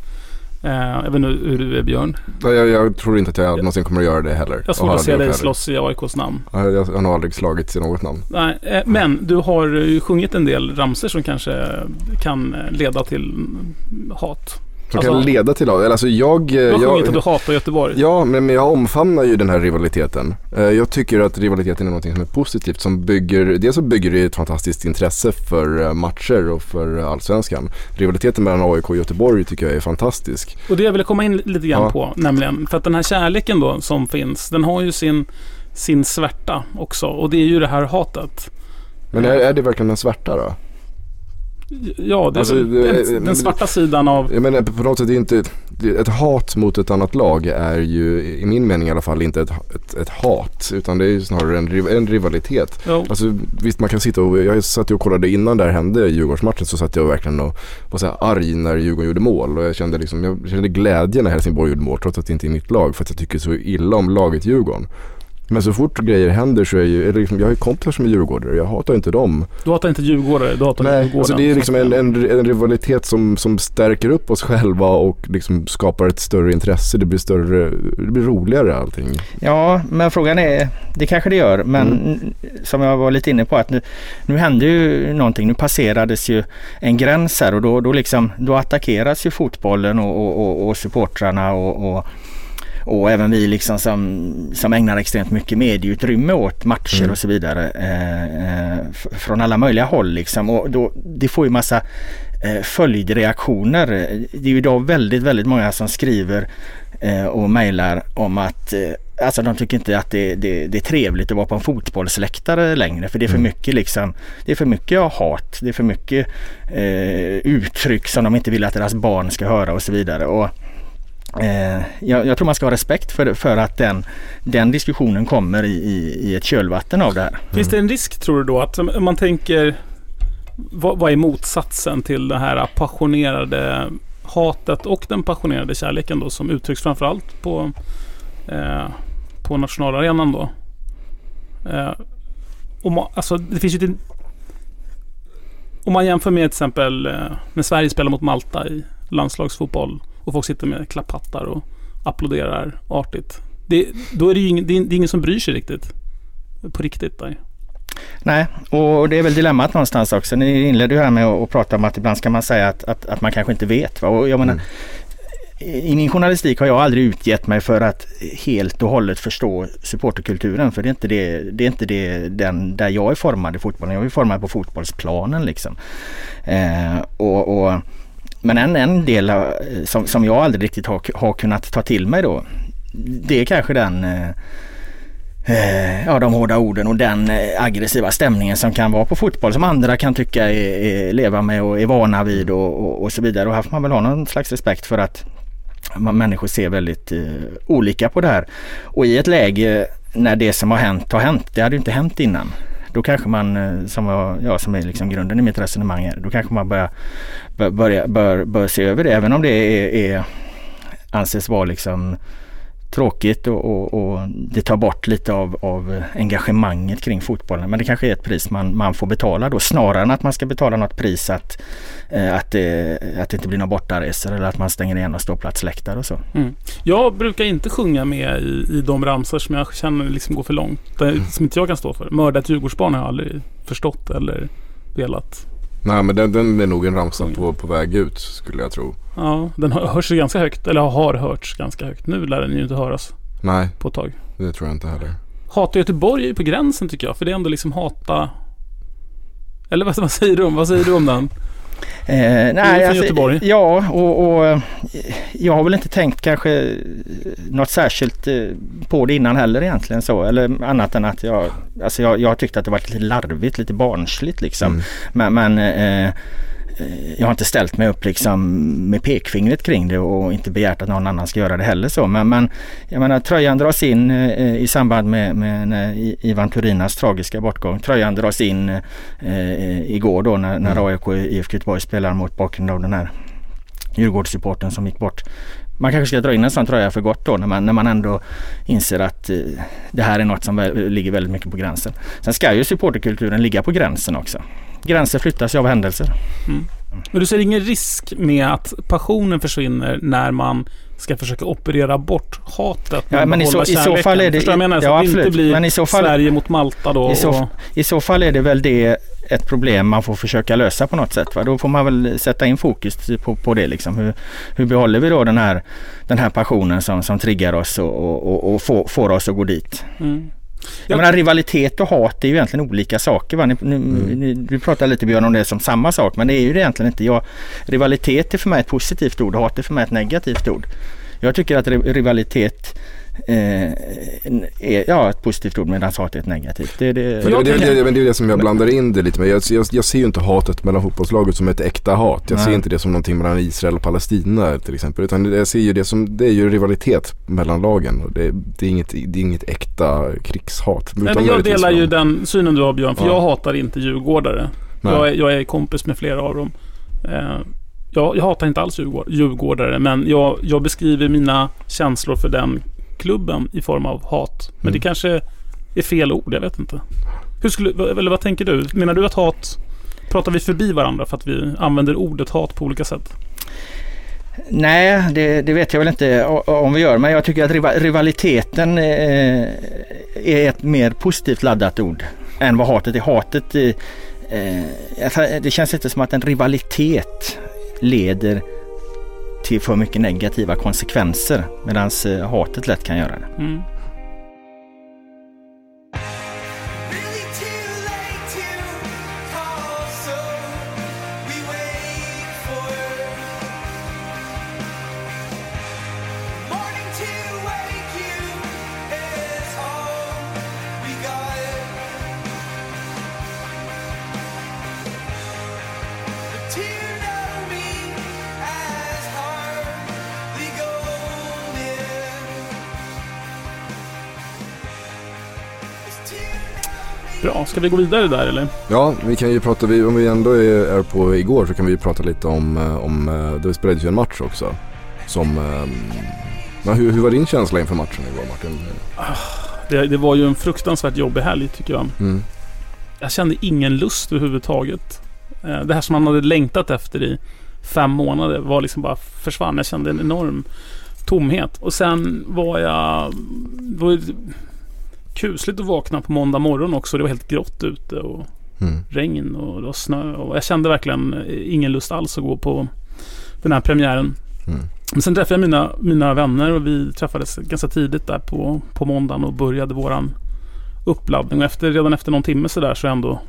Eh, jag vet inte hur du är Björn. Jag, jag tror inte att jag någonsin kommer att göra det heller. Jag har svårt att se dig slåss i AIKs namn. Jag, jag har nog aldrig slagits i något namn. Nej, eh, men du har ju sjungit en del ramser som kanske kan leda till hat. Som Alltså- kan leda till. Eller Alltså jag... Du har jag sjungit att du hatar Göteborg. Ja, men men jag omfamnar ju den här rivaliteten. Eh, Jag tycker att rivaliteten är något som är positivt som bygger, dels så bygger det ett fantastiskt intresse för eh, matcher och för eh, allsvenskan. Rivaliteten mellan AIK och Göteborg tycker jag är fantastisk. Och det jag ville komma in lite grann Ja. på, nämligen, för att den här kärleken då som finns, den har ju sin, sin svärta också. Och det är ju det här hatet. Men är, är det verkligen en svärta då? Ja, det är Alltså, den, den svarta sidan av... Jag menar på något sätt, det inte, ett hat mot ett annat lag är ju i min mening i alla fall inte ett, ett, ett hat. Utan det är ju snarare en, en rivalitet. Jo, Alltså visst man kan sitta och, jag satt och kollade innan det här hände Djurgårdsmatchen så satt jag verkligen och var så här arg när Djurgården gjorde mål och jag kände liksom, jag kände glädje när Helsingborg gjorde mål trots att det inte är mitt lag för att jag tycker så illa om laget Djurgården. Men så fort grejer händer så är ju, liksom, jag har ju kompisar som är djurgårdare, jag hatar inte dem. du hatar inte djurgårdare, du hatar Nej, Djurgården. alltså det är liksom en, en, en rivalitet som, som stärker upp oss själva och liksom skapar ett större intresse, det blir större, det blir roligare allting. Ja, men frågan är, det kanske det gör, men Mm. som jag var lite inne på att nu, nu hände ju någonting. Nu passerades ju en gräns här och då, då, liksom, då attackeras ju fotbollen och, och, och, och supportrarna och, och och även vi liksom som, som ägnar extremt mycket medieutrymme åt matcher Mm. och så vidare. Eh, eh, från alla möjliga håll liksom. Och då, det får ju massa eh, följdreaktioner. Det är ju idag väldigt, väldigt många som skriver eh, och mejlar om att eh, Alltså de tycker inte att det, det, det är trevligt att vara på en fotbollsläktare längre för det är för Mm. mycket liksom Det är för mycket hat, det är för mycket eh, uttryck som de inte vill att deras barn ska höra och så vidare. Och, eh, jag, jag tror man ska ha respekt för, för att den, den diskussionen kommer i, i, i ett kölvatten av det här. Finns det en risk tror du då att om man tänker vad, vad är motsatsen till det här passionerade hatet och den passionerade kärleken då som uttrycks framförallt på, eh, på nationalarenan då? Eh, om man, alltså det finns ju om man jämför med till exempel eh, när Sverige spelar mot Malta i landslagsfotboll och folk sitter med klapphattar och applåderar artigt. Det, då är det ju ingen, det är, det är ingen som bryr sig riktigt. På riktigt där. Nej, och det är väl dilemmat någonstans också. Ni inledde ju här med att, prata om att ibland ska man säga att, att, att man kanske inte vet. Va? Och jag menar, I min journalistik har jag aldrig utgett mig för att helt och hållet förstå supporterkulturen. För det är inte, det, det är inte det, den, där jag är formad i fotbollen. Jag är formad på fotbollsplanen liksom. Eh, och, och, men en, en del eh, som, som jag aldrig riktigt har, har kunnat ta till mig då. Det är kanske den eh, eh ja, de hårda orden och den eh, aggressiva stämningen som kan vara på fotboll som andra kan tycka är, är, leva med och är vana vid och, och, och så vidare. Och här får man väl ha någon slags respekt för att man, människor ser väldigt eh, olika på det här. Och i ett läge när det som har hänt har hänt, det hade ju inte hänt innan. Då kanske man, eh, som, jag, ja, som är liksom grunden i mitt resonemang här, då kanske man börjar, bör, börja, bör, bör se över det. Även om det är, är anses vara liksom tråkigt och, och, och det tar bort lite av, av engagemanget kring fotbollen. Men det kanske är ett pris man, man får betala då snarare än att man ska betala något pris att, eh, att, det, att det inte blir några bortaresor eller att man stänger igen och ståplatsläktare och så. Mm. Jag brukar inte sjunga med i, i de ramsor som jag känner liksom går för långt. Det, som inte jag kan stå för. Mörda ett Djurgårdsbarn har jag aldrig förstått eller velat. Nej men den, den är nog en ramsa på, på väg ut skulle jag tro. Ja, den hör- hörs ju ganska högt. Eller har hörts ganska högt. Nu lär den ju inte höras Nej, på ett tag. det tror jag inte heller. Hata Göteborg är ju på gränsen tycker jag. För det är ändå liksom hata... Eller vad, vad säger du om, vad säger du om den? Eh, är nej, från Göteborg. Ja, och, och eh, jag har väl inte tänkt kanske något särskilt eh, på det innan heller egentligen så. Eller annat än att jag, alltså jag, jag har tyckt att det varit lite larvigt, lite barnsligt liksom. Mm. Men, men eh, jag har inte ställt mig upp liksom med pekfingret kring det och inte begärt att någon annan ska göra det heller så. Men, men jag menar tröjan dras in eh, i samband med, med Ivan Turinas tragiska bortgång. Tröjan dras in eh, igår då när, när Mm. AIK och IFK Göteborg spelar mot bakgrund av den här Djurgårdssupporten som gick bort. Man kanske ska dra in en sån tröja för gott då när man, när man ändå inser att eh, det här är något som ligger väldigt mycket på gränsen. Sen ska ju supporterkulturen ligga på gränsen också. Gränser flyttas ju av händelser. Men du ser ingen risk med att passionen försvinner när man ska försöka operera bort hatet. Ja, men i så- i så fall är det- Förstår jag menar? Ja, att det inte absolut. blir Men i så fall- Sverige mot Malta då. I så, och, I så fall är det väl det ett problem man får försöka lösa på något sätt. Va? Då får man väl sätta in fokus på, på det. Liksom. Hur, hur behåller vi då den här, den här passionen som, som triggar oss och, och, och, och får, får oss att gå dit? mm. Jag Ja. menar rivalitet och hat är ju egentligen olika saker. Va? Ni, nu, ni, du pratar lite Björn om det som samma sak men det är ju det egentligen inte. Jag, rivalitet är för mig ett positivt ord hat är för mig ett negativt ord. Jag tycker att ri- rivalitet eh, är ja, ett positivt ord medan hat är ett negativt. Det, det, Men det, det, det, men det är det som jag blandar in det lite med. Jag, jag, jag ser ju inte hatet mellan fotbollslaget som ett äkta hat. Jag ser Nej. inte det som någonting mellan Israel och Palestina till exempel. Utan jag ser ju det som, det är ju rivalitet mellan lagen. Och det, det, är inget, det är inget äkta krigshat. Nej, men jag delar ju den synen du har Björn, för Ja. jag hatar inte djurgårdare. Jag är, jag är kompis med flera av dem. Eh, jag, jag hatar inte alls djurgård, djurgårdare, men jag, jag beskriver mina känslor för den klubben i form av hat. Men Mm. det kanske är fel ord, jag vet inte. Hur skulle, eller vad tänker du? Menar du att hat, pratar vi förbi varandra för att vi använder ordet hat på olika sätt? Nej, det, det vet jag väl inte om vi gör. Men jag tycker att riva- rivaliteten eh, är ett mer positivt laddat ord än vad hatet är. Hatet, eh, eh, det känns inte som att en rivalitet leder till för mycket negativa konsekvenser medan eh, hatet lätt kan göra det. Mm. Ska vi gå vidare där eller? Ja, vi kan ju prata, vi, om vi ändå är, är på igår så kan vi ju prata lite om, eh, om eh, det spelades ju en match också. Som, eh, ja, hur, hur var din känsla inför matchen igår Martin? Det, det var ju en fruktansvärt jobbig helg tycker jag. Mm. Jag kände ingen lust överhuvudtaget. Eh, Det här som man hade längtat efter i fem månader var liksom bara försvann. Jag kände en enorm tomhet. Och sen var jag... Var kusligt att vakna på måndag morgon också. Det var helt grått ute och Mm. regn och det var snö. Och jag kände verkligen eh, ingen lust alls att gå på den här premiären. Mm. Men sen träffade jag mina, mina vänner och vi träffades ganska tidigt där på, på måndagen och började våran uppladdning. Och efter, redan efter någon timme sådär så ändå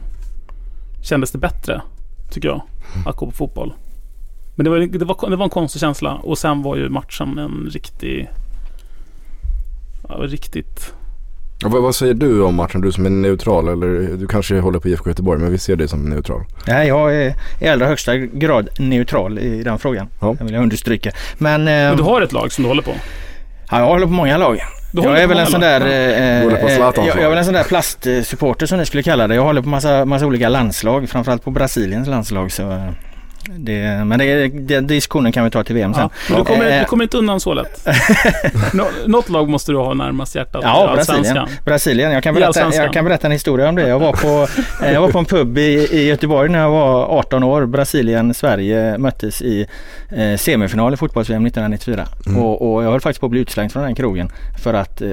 kändes det bättre, tycker jag, att gå på fotboll. Men det var, det, var, det var en konstig känsla och sen var ju matchen en riktig... Ja, riktigt... Ja, vad, vad säger du om matchen? Du som är neutral eller du kanske håller på IFK Göteborg men vi ser dig som neutral. Nej, jag är i allra högsta grad neutral i den frågan. Ja. Det vill jag understryka. Men, Men eh, du har ett lag som du håller på? ja, jag håller på många lag. Jag är på väl en många sån lag? där... Eh, eh, jag, jag är väl en sån där plastsupporter som ni skulle kalla det. Jag håller på massa, massa olika landslag. Framförallt på Brasiliens landslag. Så eh, det, men det, den diskussionen kan vi ta till VM sen. Ja. Du, kommer, Eh, du kommer inte undan så lätt. Nå, något lag måste du ha närmast hjärtat. Ja. Brasilien. Brasilien. Jag kan, berätta, jag kan berätta en historia om det. Jag var på, eh, jag var på en pub i, i Göteborg när jag var 18 år. Brasilien, Sverige möttes i eh, semifinal i fotbolls-VM 1994. Mm. Och, och jag höll faktiskt på att bli utslängd från den krogen. För att eh,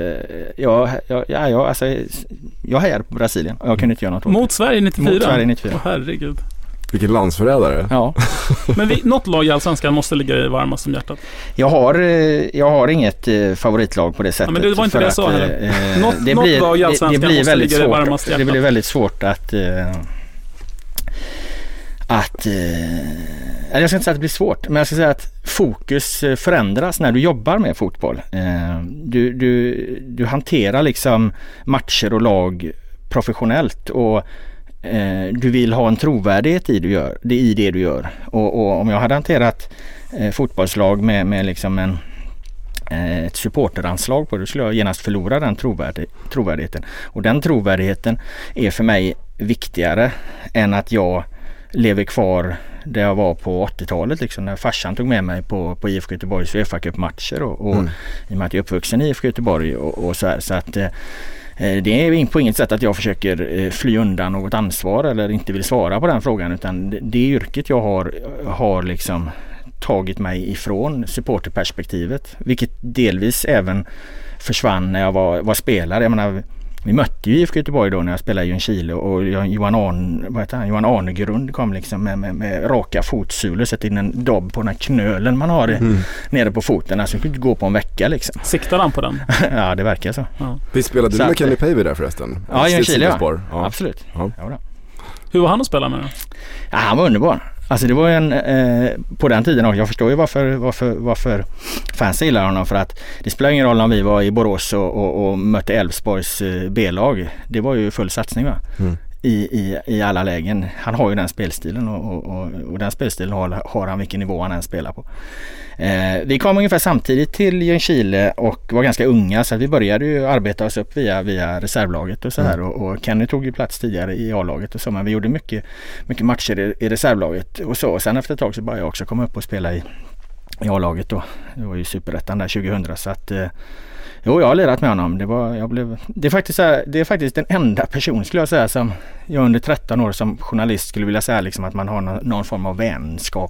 jag, jag, ja, jag, alltså, jag hejade på Brasilien och jag kunde inte göra något åt Mot Sverige 94? Mot Sverige 94. Åh, herregud. Vilken landsförrädare. det. Ja. Men vi, något lag i Allsvenskan måste ligga dig varmast om hjärtat. Jag har, eh, jag har inget eh, favoritlag på det sättet. men det var inte det jag sa heller. eh, Något- det något blir, lag i det, det Allsvenskan blir måste ligga dig varmast Det hjärtat. blir väldigt svårt att eh, att eh, jag ska inte säga att det blir svårt, men jag ska säga att fokus förändras när du jobbar med fotboll. Du, du, du hanterar liksom matcher och lag professionellt och du vill ha en trovärdighet i, du gör, det- i det du gör. Och, och om jag hade hanterat eh, fotbollslag med, med liksom en eh, ett supporteranslag på det, då skulle jag genast förlora den trovärdi- trovärdigheten. Och den trovärdigheten är för mig viktigare än att jag lever kvar där jag var på 80-talet liksom när farsan tog med mig på, på IFK Göteborgs uefa Cup-matcher och, och Mm. i och med att jag är uppvuxen i IFK Göteborg och, och så här. Så att eh, eh, Eh, det är på inget sätt att jag försöker eh, fly undan något ansvar eller inte vill svara på den frågan utan det, det yrket jag har, har liksom tagit mig ifrån supporterperspektivet. Vilket delvis även försvann när jag var, var spelare. Jag menar, vi mötte ju IFK Göteborg då när jag spelade i Ljungskile och Johan, Arn, vad heter han? Johan Arnegrund kom liksom med, med, med raka fotsulor, sätta in en dobb på den här knölen man har i, nere på foten. Alltså kunde inte gå på en vecka liksom. Siktar han på den? ja det verkar så. Visst spelade Så du med Kenny Pavey där förresten? Ja, i Ljungskile ja. Ja. Absolut. Ja. Ja. Hur var han att spela med då? Ja, han var underbar. Alltså det var ju en, eh, på den tiden också, jag förstår ju varför, varför, varför fansen gillar honom för att det spelar ingen roll om vi var i Borås och, och, och mötte Elfsborgs eh, B-lag. Det var ju full satsning va. Mm. I, i, I alla lägen. Han har ju den spelstilen och, och, och, den spelstilen har, har han vilken nivå han än spelar på. Eh, vi kom ungefär samtidigt till Ljungskile och var ganska unga så vi började ju arbeta oss upp via, via reservlaget och så här och, och Kenny tog ju plats tidigare i A-laget och så men vi gjorde mycket, mycket matcher i, i reservlaget och så. Och sen efter ett tag så började jag också komma upp och spela i, i A-laget då. Det var ju superettan där 2000 så att eh, Jo, jag har lirat med honom. Det, var, jag blev, det, är faktiskt, här, det är faktiskt den enda person skulle jag säga som jag under 13 år som journalist skulle vilja säga liksom att man har någon, någon form av vänskap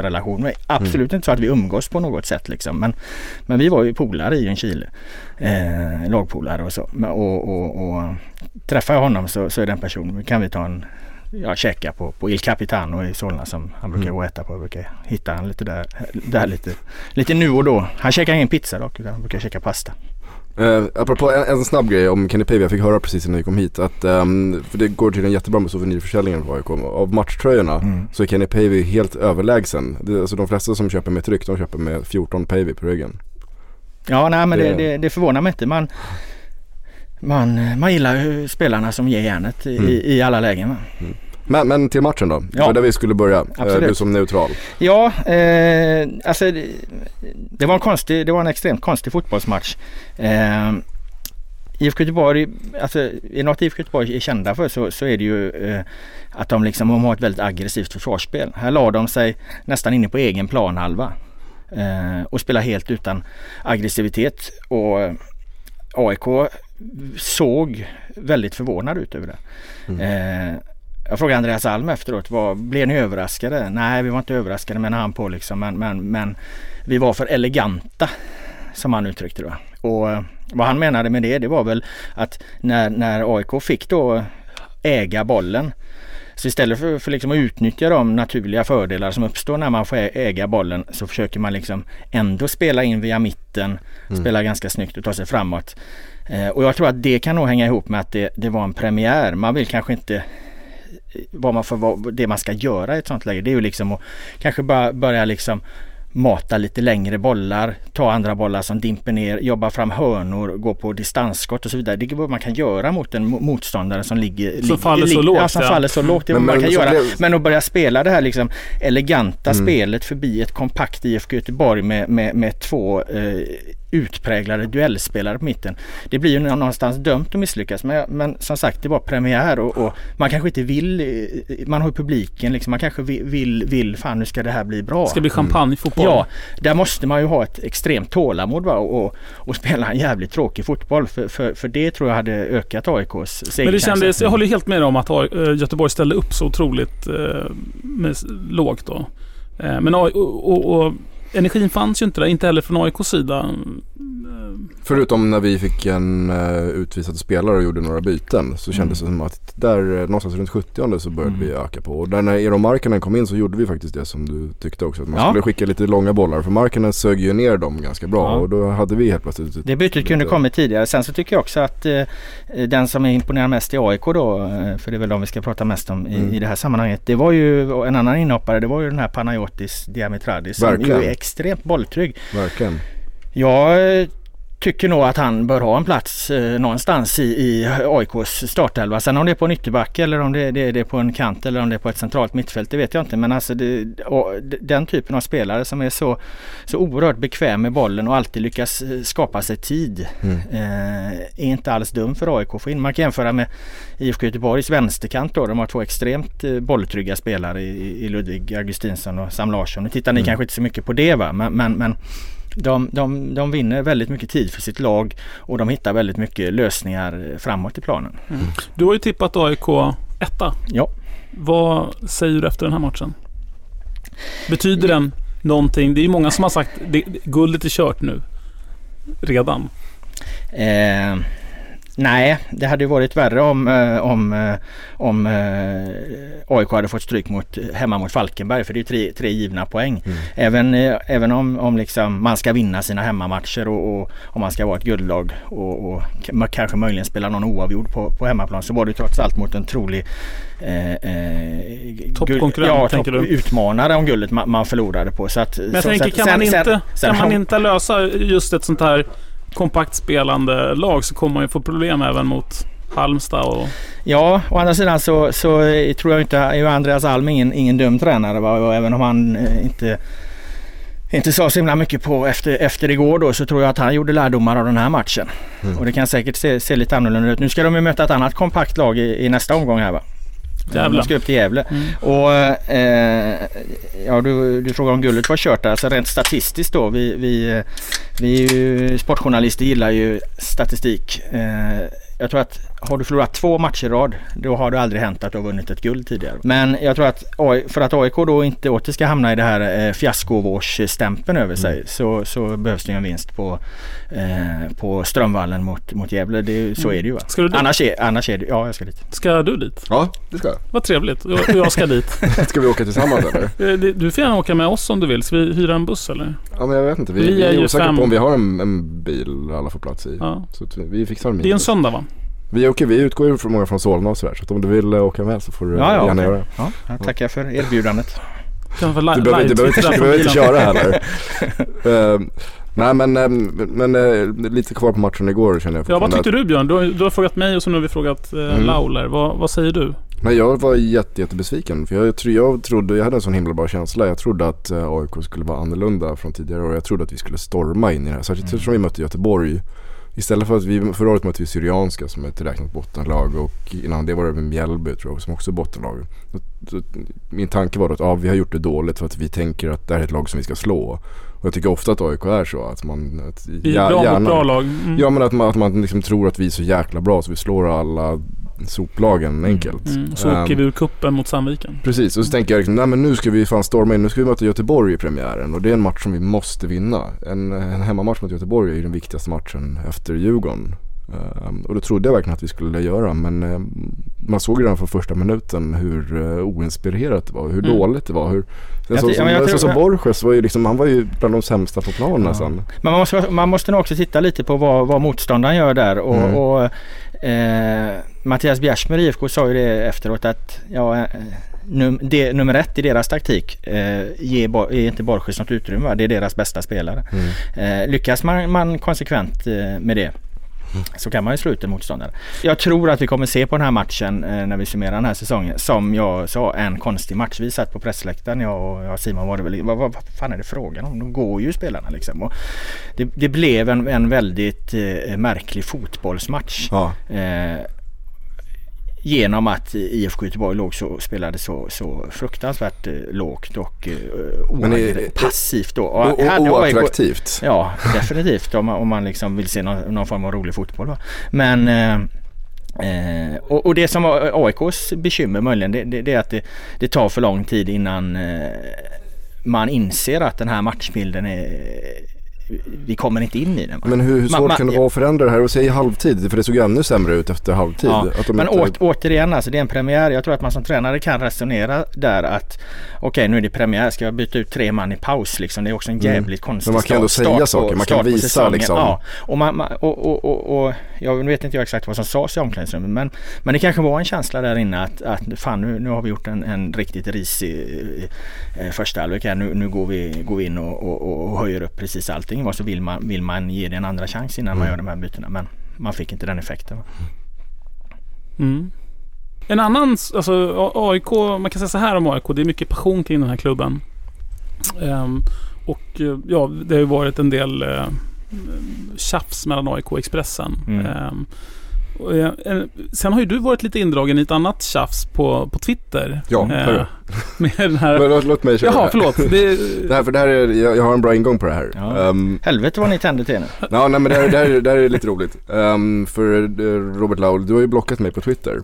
Relation med. Absolut inte så att vi umgås på något sätt liksom. Men, men vi var ju polare i Ljungskile. Eh, lagpolare och så. Och, och, och träffar jag honom så, så är den personen, kan vi ta en Ja, käka på, på Il Capitano i Solna som han brukar gå och äta på. Jag brukar hitta han lite där, där lite, lite nu och då. Han käkar ingen pizza dock utan han brukar käka pasta. Eh, apropå en, en snabb grej om Kenny Pavey, jag fick höra precis innan vi kom hit att, ehm, för det går tydligen jättebra med souvenirförsäljningen på AIK. Av matchtröjorna Mm. så är Kenny Pavey helt överlägsen. Det, alltså de flesta som köper med tryck, de köper med 14 Pavey på ryggen. Ja, nej men det, Det- det, förvånar mig inte. Man, man, man gillar ju spelarna som ger järnet i, Mm. i alla lägen. Va? Men, men till matchen då, det Ja. var där vi skulle börja. Eh, Absolut. du som neutral. Ja, eh, alltså det, det var en konstig, det var en extremt konstig fotbollsmatch. Eh, IFK Göteborg, alltså är något IFK Göteborg är kända för så, så är det ju eh, att de liksom de har ett väldigt aggressivt försvarsspel. Här la de sig nästan inne på egen planhalva eh, och spelar helt utan aggressivitet. Och eh, AIK såg väldigt förvånad ut över det. Eh, jag frågade Andreas Alm efteråt, vad, blev ni överraskade? Nej, vi var inte överraskade men han på liksom, men, men, men vi var för eleganta som han uttryckte det. Och eh, vad han menade med det, det var väl att när, när AIK fick då äga bollen så istället för, för liksom att utnyttja de naturliga fördelar som uppstår när man får äga bollen så försöker man liksom ändå spela in via mitten, spela ganska snyggt och ta sig framåt. Eh, och jag tror att det kan nog hänga ihop med att det, det var en premiär. Man vill kanske inte vad man får, vad, det man ska göra i ett sånt läge. Det är ju liksom att kanske bara börja liksom mata lite längre bollar, ta andra bollar som dimper ner, jobba fram hörnor, gå på distansskott och så vidare. Det är vad man kan göra mot en mo- motståndare som ligger... ligger- faller så ligger- lågt, Ja, som ja. faller så lågt. Det är Men- vad man men kan göra. blev- Men att börja spela det här liksom eleganta spelet förbi ett kompakt IFK Göteborg med, med, med två eh, utpräglade duellspelare på mitten. Det blir ju någonstans dömt att misslyckas. Men, men som sagt, det var premiär och, och man kanske inte vill, eh, man har ju publiken liksom, man kanske vill, vill, vill fan nu ska det här bli bra. Det ska bli champagnefotboll. Ja, där måste man ju ha ett extremt tålamod va? Och, och, spela en jävligt tråkig fotboll. För, för, för det tror jag hade ökat AIKs Men det kändes, jag håller helt med om att eh, Göteborg ställde upp så otroligt eh, lågt då. Eh, men och, och energin fanns ju inte där, inte heller från AIKs sida. Eh, Förutom när vi fick en uh, utvisad spelare och gjorde några byten så kändes det som att där eh, någonstans runt 70 så började Mm. vi öka på. Och där när Eero Markkanen kom in så gjorde vi faktiskt det som du tyckte också. Att man Ja. skulle skicka lite långa bollar för Markkanen sög ju ner dem ganska bra Ja. och då hade vi helt plötsligt Det bytet kunde kommit tidigare. Sen så tycker jag också att eh, den som imponerar mest i AIK då, eh, för det är väl de vi ska prata mest om i, Mm. i det här sammanhanget. Det var ju en annan inhoppare, det var ju den här Panayotis Diamitradis som Verkligen. Extremt bolltrygg. Verkligen. Jag tycker nog att han bör ha en plats eh, någonstans i, i AIKs startelva. Sen om det är på en ytterback eller om det, det, det är på en kant eller om det är på ett centralt mittfält, det vet jag inte. Men alltså det, den typen av spelare som är så, så oerhört bekväm med bollen och alltid lyckas eh, skapa sig tid Mm. eh, är inte alls dum för AIK att få in. Man kan jämföra med IFK Göteborgs vänsterkant då. De har två extremt eh, bolltrygga spelare i, i Ludvig Augustinsson och Sam Larsson. Nu tittar ni Mm. kanske inte så mycket på det va, men, men, men de, de, de vinner väldigt mycket tid för sitt lag och de hittar väldigt mycket lösningar framåt i planen. Du har ju tippat AIK etta. Ja. Vad säger du efter den här matchen? Betyder den någonting? Det är ju många som har sagt det, guldet är kört nu. Redan. Eh, nej, det hade varit värre om, eh, om, eh, om eh, AIK hade fått stryk mot, hemma mot Falkenberg för det är tre, tre givna poäng. Även, eh, även om, om liksom man ska vinna sina hemmamatcher och, och om man ska vara ett guldlag och, och kanske möjligen spela någon oavgjord på, på hemmaplan så var det trots allt mot en trolig eh, eh, Toppkonkurrent, ja, du? utmanare om guldet man, man förlorade på. Så att, Men jag så, tänker, så kan, sen- man inte, sen- sen kan man inte lösa just ett sånt här kompakt spelande lag så kommer man ju få problem även mot Halmstad och... Ja, å andra sidan så, så tror jag inte, är ju Andreas Alm ingen, ingen dum tränare va? och även om han eh, inte inte sa så himla mycket på efter, efter igår då så tror jag att han gjorde lärdomar av den här matchen. Och det kan säkert se, se lite annorlunda ut. Nu ska de ju möta ett annat kompakt lag i, i nästa omgång här va? Gävle. De ska upp till Gävle. Mm. Och eh, ja, du, du frågar om guldet var kört där. Alltså rent statistiskt då. Vi, vi, eh, vi är ju sportjournalister gillar ju statistik. Eh, jag tror att har du förlorat två matcher i rad då har det aldrig hänt att du har vunnit ett guld tidigare. Men jag tror att för att AIK då inte åter ska hamna i det här eh, fiaskovårsstämpeln över sig så, så behövs det ju en vinst på, eh, på Strömvallen mot, mot Gävle. Det, så är det ju va? Ska du dit? Annars är, annars är det, ja jag ska dit. Ska du dit? Ja, det ska jag. Vad trevligt. Och jag ska dit. Ska vi åka tillsammans eller? Eh, Du får gärna åka med oss om du vill. Ska vi hyra en buss eller? Ja men jag vet inte. Vi, Vi vi är är, ju osäkra fem. på om vi har en, en bil alla får plats i. Ja. Så vi, vi fixar en Det är en söndag va? Vi, åker, vi utgår ju från många från Solna och sådär. Så att om du vill eh, åka med så får du Ja, ja, gärna okej. göra det. Ja, jag tackar för erbjudandet. Du behöver, du behöver, inte, du behöver inte köra heller. Eh, nej men, eh, men eh, lite kvar på matchen igår känner jag Ja, vad tyckte du Björn? Du har, du har frågat mig och så nu har vi frågat eh, Mm. Lauler. Vad, vad säger du? Nej jag var jätte, jättebesviken. För jag, tro- jag trodde, jag hade en sån himla bra känsla. Jag trodde att AIK skulle vara annorlunda från tidigare år. Jag trodde att vi skulle storma in i det här. Särskilt eftersom vi mötte Göteborg. Istället för att vi, förra året mötte vi Syrianska som är ett räknat bottenlag och innan det var det Mjällby tror jag som också är bottenlag. Min tanke var då att ja, vi har gjort det dåligt för att vi tänker att det här är ett lag som vi ska slå. Och jag tycker ofta att AIK är så att man... Att, är bra mot bra lag. Mm. Ja men att man, att man liksom tror att vi är så jäkla bra så vi slår alla soplagen enkelt. Mm. Så Ehm, åker vi ur kuppen mot Sandviken. Precis, och så tänker jag liksom, nej men nu ska vi fan storma in, nu ska vi möta Göteborg i premiären och det är en match som vi måste vinna. En, en hemmamatch mot Göteborg är ju den viktigaste matchen efter Djurgården. Ehm, och det trodde jag verkligen att vi skulle göra men ehm, man såg ju redan från första minuten hur uh, oinspirerat det var, hur Mm. dåligt det var. Hur, Jag så, som, jag som Borges var ju liksom, han var ju bland de sämsta på plan Ja. nästan. Men man måste, man måste nog också titta lite på vad, vad motståndaren gör där. Och, Mm. och eh, Mattias Bjärsmyr IFK sa ju det efteråt att ja, eh, num, det, nummer ett i deras taktik eh, ger, ger inte Borges något utrymme. Va? Det är deras bästa spelare. Mm. Eh, lyckas man, man konsekvent eh, med det så kan man ju slå ut en motståndare. Jag tror att vi kommer se på den här matchen eh, när vi summerar den här säsongen som jag sa en konstig match. Vi satt på pressläktaren jag och jag Simon var det väl. Vad, vad fan är det frågan om? De går ju spelarna liksom. Det, det blev en, en väldigt eh, märklig fotbollsmatch. Ja. Eh, genom att IFK Göteborg låg så, spelade så, så fruktansvärt eh, lågt och eh, det- passivt då. Och, och, AIK oattraktivt. Ja, definitivt om man, om man liksom vill se någon, någon form av rolig fotboll. Va? Men eh, eh, och, och det som var AIKs bekymmer möjligen det, det, det är att det, det tar för lång tid innan eh, man inser att den här matchbilden är, vi kommer inte in i va. Men hur, hur svårt ma- kan det vara att förändra det här och säga halvtid? För det såg ju ännu sämre ut efter halvtid. Ja, men inte- åt, återigen alltså det är en premiär. Jag tror att man som tränare kan resonera där att okej nu är det premiär, ska jag byta ut tre man i paus liksom? Det är också en Mm. jävligt konstig Men man kan ändå start- säga start saker, man kan start visa liksom. Ja, och, man, man, och, och, och, och jag vet inte jag exakt vad som sades i omklädningsrummet men, men det kanske var en känsla där inne att, att fan nu, nu har vi gjort en, en riktigt risig eh, första halvlek här. Nu, nu går, vi, går vi in och, och, och höjer upp precis allting. Och så vill man, vill man ge det en andra chans innan man Mm. gör de här bytena men man fick inte den effekten. Mm. En annan, alltså AIK, man kan säga så här om AIK, det är mycket passion kring den här klubben. Ehm, och eh, ja, det har ju varit en del eh, tjafs mellan AIK och Expressen. Mm. En- sen har ju du varit lite indragen i ett annat tjafs på, på Twitter. Ja, Eh, med den här... Låt, låt mig köra Jaha, det. förlåt. Det, Det här, för det här är, jag, jag har en bra ingång på det här. Ja. Ehm, Helvete vad ni tände till nu. Ja, nej men det här, det här, det här är lite roligt. Ehm, för eh, Robert Laul, du har ju blockat mig på Twitter.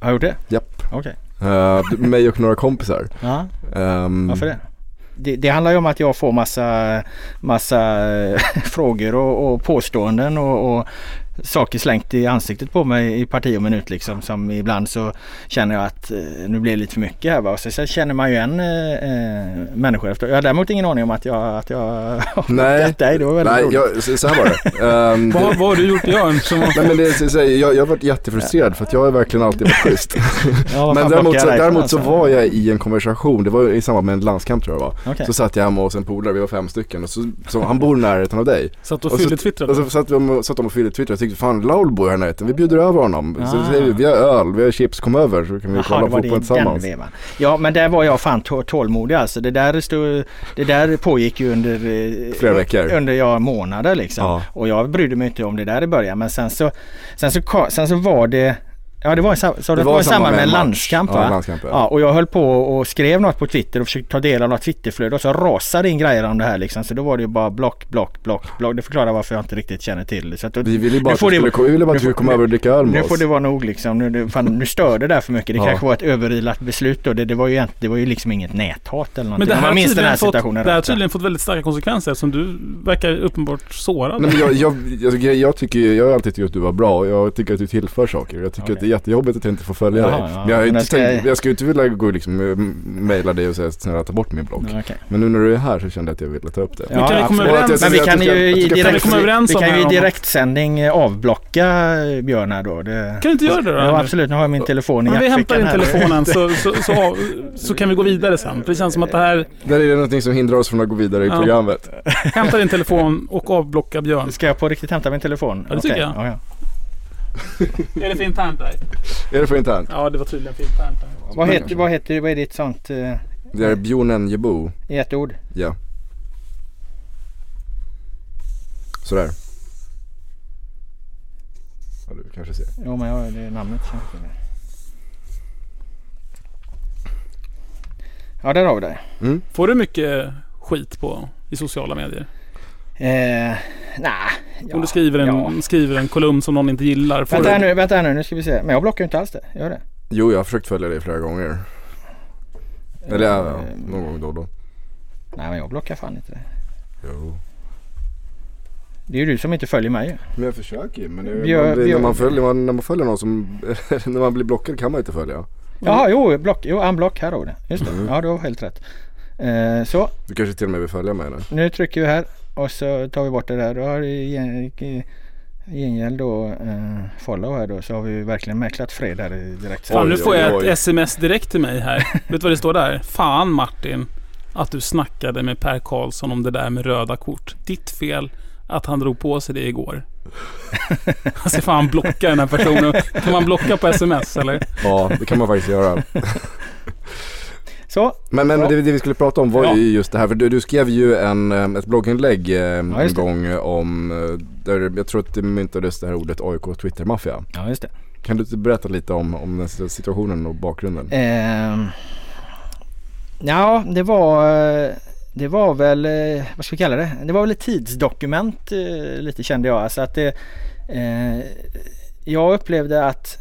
Har jag gjort det? Japp. Okej. Uh, mig och några kompisar. Ja, Ehm, varför det? det? Det handlar ju om att jag får massa, massa eh, frågor och, och påståenden och, och saker slängt i ansiktet på mig i parti och minut liksom. Som ibland så känner jag att eh, nu blir det lite för mycket här va. Och så, så känner man ju en eh, eh, människor efter. Jag har däremot ingen aning om att jag, att jag har Nej, blockat dig. Det var väldigt nej roligt. jag, så, så här var det. Vad, det vad har du gjort Björn? Som, nej men det så, så, jag, jag har varit jättefrustrerad för att jag har verkligen alltid varit schysst. Ja, vad Men däremot, så, däremot så alltså? var jag i en konversation, det var i samband med en landskamp tror jag var. Okej. Så satt jag hemma hos en polare, vi var fem stycken och så, så han bor i närheten av dig. satt och Och fyllde så, Twitter? och så satt satt de och fyllde och tyckte fan Laul bor här närheten, vi bjuder över honom. Så Ah. säger vi, vi har öl, vi har chips, kom över så kan vi Jaha, kolla fotboll den tillsammans. vevan. Ja men där var jag fan tå- tålmodig alltså. Det där, stod, det där pågick ju under eh, Flera veckor. Under ja, månader liksom. Ja. Och jag brydde mig inte om det där i början. Men sen så, sen så, sen så var det Ja det var i, så det var i samband med en landskamp Ja, va? en landskamp, ja. Ja och jag höll på och skrev något på Twitter och försökte ta del av något Twitterflöde och så rasade in grejer om det här liksom. Så då var det ju bara block, block, block, block. Det förklarar varför jag inte riktigt känner till det. Så att Vi ville bara att du det- skulle, vi ville bara att du kom över och dricka öl med nu oss. får det vara nog liksom. Nu, nu, fan, nu stör det där för mycket. Det Ja. kanske var ett överilat beslut då. Det, det, var ju, det var ju liksom inget näthat eller någonting. Men det här, Man minns den här fått, situationen. det har tydligen fått väldigt starka konsekvenser eftersom du verkar uppenbart sårad. Nej, men jag, jag, grej- jag, tycker, jag har alltid tyckt att du var bra jag tycker att du tillför saker. Jag tycker Okej. att det är jättejobbigt att jag inte får följa Jaha, dig. ja. Men jag, har Men inte ska tänkt, jag- skulle inte vilja gå och liksom eh, mejla dig och säga snälla ta bort min blogg. Ja, okej. Men nu när du är här så kände jag att jag ville ta upp det. Men kan vi komma absolut. överens- Men vi kan ju i Kan direkt, komma kan direktsändning eh, avblocka eh, Björn här då. Det, Kan du inte göra det då? Ja absolut, nu har jag min telefon i Men vi jackfickan hämtar in telefonen så, så, så, så kan vi gå vidare sen. För det känns som att det här... Där är det någonting som hindrar oss från att gå vidare i Ja. programmet. Hämta din telefon och avblocka Björn. Ska jag på riktigt hämta min telefon? Ja, det tycker jag. Är det internt där? Är det för internt? Ja, det var tydligen internt där. Vad, heter, vad heter vad är ditt sånt eh, Det är Bjonen Jebo. i ett ord? Ja. Sådär. Ja du kanske ser. Jo men jag, det är namnet. det. Ja där har vi det. Får du mycket skit på i sociala medier? Eh, nej. Om du skriver en, ja. skriver en kolumn som någon inte gillar. Vänta här nu, vänta här nu, nu ska vi se. Men jag blockar ju inte alls det. Gör det? Jo jag har försökt följa dig flera gånger. Eller ja, ja, Eh, någon gång då och då. Nej men jag blockar fan inte det. Jo. Det är ju du som inte följer mig. Men jag försöker ju. Men det, Björ- man blir, björ- när, man följer, man, när man följer någon som, när man blir blockad kan man inte följa. Jaha, jo, block, jo, unblock här det. Just det. Mm. Ja, du har helt rätt. Eh, så, Du kanske till och med vill följa mig nu. nu trycker vi här och så tar vi bort det där. Då har i gengäld då eh, follow här då så har vi verkligen mäklat fred här direkt. fan, nu får jag ett sms direkt till mig här. Vet du vad det står där? Fan Martin, att du snackade med Per Karlsson om det där med röda kort. Ditt fel att han drog på sig det igår. Jag ska fan blocka den här personen. Kan man blocka på sms eller? Ja det kan man faktiskt göra. Så, Men, men Ja. det, det vi skulle prata om var Ja. ju just det här. För du, du skrev ju en, eh, ett blogginlägg eh, en det. gång om, eh, där jag tror att det myntades det här ordet AIK Twitter-maffia. ja just det. Kan du berätta lite om, om den situationen och bakgrunden? Ehm, ja, det var, eh, det var väl, eh, vad ska vi kalla det? Det var väl ett tidsdokument eh, lite kände jag. Alltså att det, eh, jag upplevde att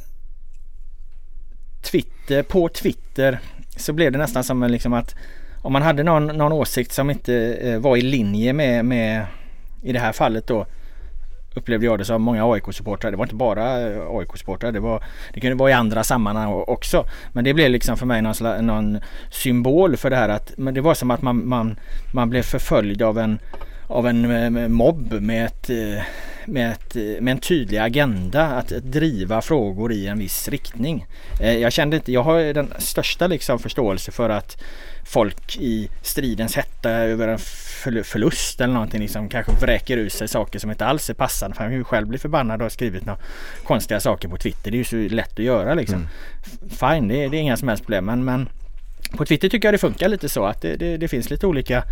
Twitter, på Twitter så blev det nästan som liksom att om man hade någon, någon åsikt som inte eh, var i linje med, med i det här fallet då upplevde jag det som många AIK-supportrar. Det var inte bara eh, AIK-supportrar. Det, var, det kunde vara i andra sammanhang också. Men det blev liksom för mig någon, slags, någon symbol för det här att men det var som att man, man, man blev förföljd av en, av en eh, mobb med, ett, eh, med, ett, eh, med en tydlig agenda att, driva frågor i en viss riktning. Jag kände inte, jag har den största liksom förståelse för att folk i stridens hetta över en förl- förlust eller någonting liksom kanske vräker ur sig saker som inte alls är passande. För han kan ju själv bli förbannad och ha skrivit några konstiga saker på Twitter. Det är ju så lätt att göra liksom. F- Fine, det är, det är inga som helst problem. Men, men på Twitter tycker jag det funkar lite så att det, det, det finns lite olika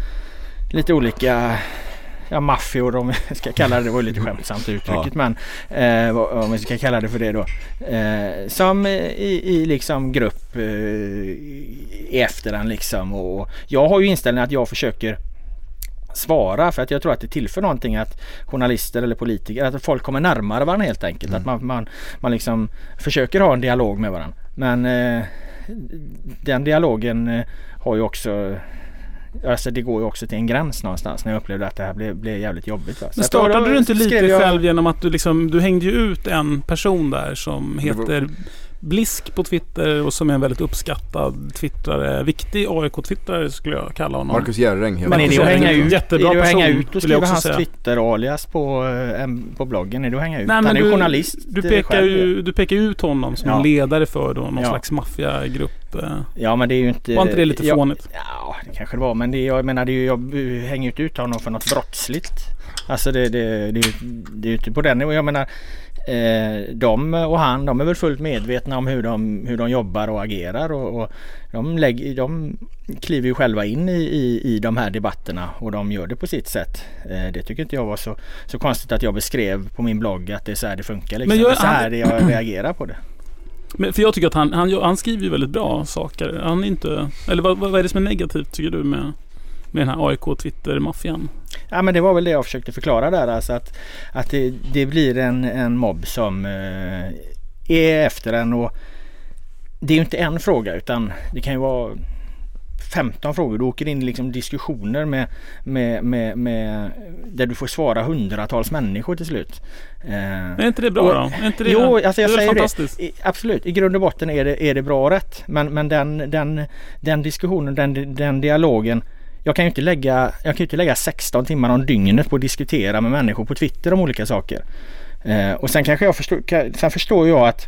lite olika ja, maffior om vi ska kalla det. Det var lite skämtsamt uttrycket men eh, om vi ska kalla det för det då. Eh, som i, i liksom grupp eh, i efterhand liksom. Och jag har ju inställningen att jag försöker svara för att jag tror att det tillför någonting att journalister eller politiker, att folk kommer närmare varandra helt enkelt. Att man, man, man liksom försöker ha en dialog med varandra. Men eh, den dialogen eh, har ju också Alltså det går ju också till en gräns någonstans när jag upplevde att det här blev, blev jävligt jobbigt. Va? Så Men startade då du inte lite jag- själv genom att du liksom, du hängde ju ut en person där som heter Blisk på Twitter och som är en väldigt uppskattad twittrare. Viktig AIK-twittrare skulle jag kalla honom. Marcus Järring heter Men är det att hänga är ut, är jättebra det att hänga ut och skriva hans. Twitter-alias på, eh, på bloggen? Är det att hänga ut? Nej, Han men är ju du, journalist Du eh, pekar, ju, du pekar ut honom som Ja. en ledare för då, någon Ja. slags maffiagrupp. eh. Ja men det är ju inte... Var inte det lite ja, fånigt? Ja det kanske det var men det, jag menar det är ju, jag hänger ju inte ut honom för något brottsligt. Alltså det, det, det, är ju- det är ju inte på den nivån. Jag menar eh, de och han de är väl fullt medvetna om hur de, hur de jobbar och agerar och, och de, lägger, de kliver ju själva in i, i, i de här debatterna och de gör det på sitt sätt. Eh, det tycker inte jag var så, så konstigt att jag beskrev på min blogg att det är så här det funkar. Liksom. Men jag- det är så här han- jag reagerar på det. Men för jag tycker att han, han, han skriver ju väldigt bra saker. Han inte... Eller vad, vad är det som är negativt tycker du med, med den här AIK-Twitter-maffian? Ja men det var väl det jag försökte förklara där alltså att, att det, det blir en, en mobb som eh, är efter en och det är ju inte en fråga utan det kan ju vara 15 frågor. Du åker in i liksom diskussioner med, med, med, med där du får svara hundratals människor till slut. Eh, Är inte det bra Och- då? Är inte det, Jo, alltså jag det säger det. I, absolut, i grund och botten är det, är det bra och rätt. Men, men den, den, den diskussionen, den, den dialogen. Jag kan ju inte lägga, jag kan inte lägga 16 timmar om dygnet på att diskutera med människor på Twitter om olika saker. Eh, och sen kanske jag förstår, sen förstår jag att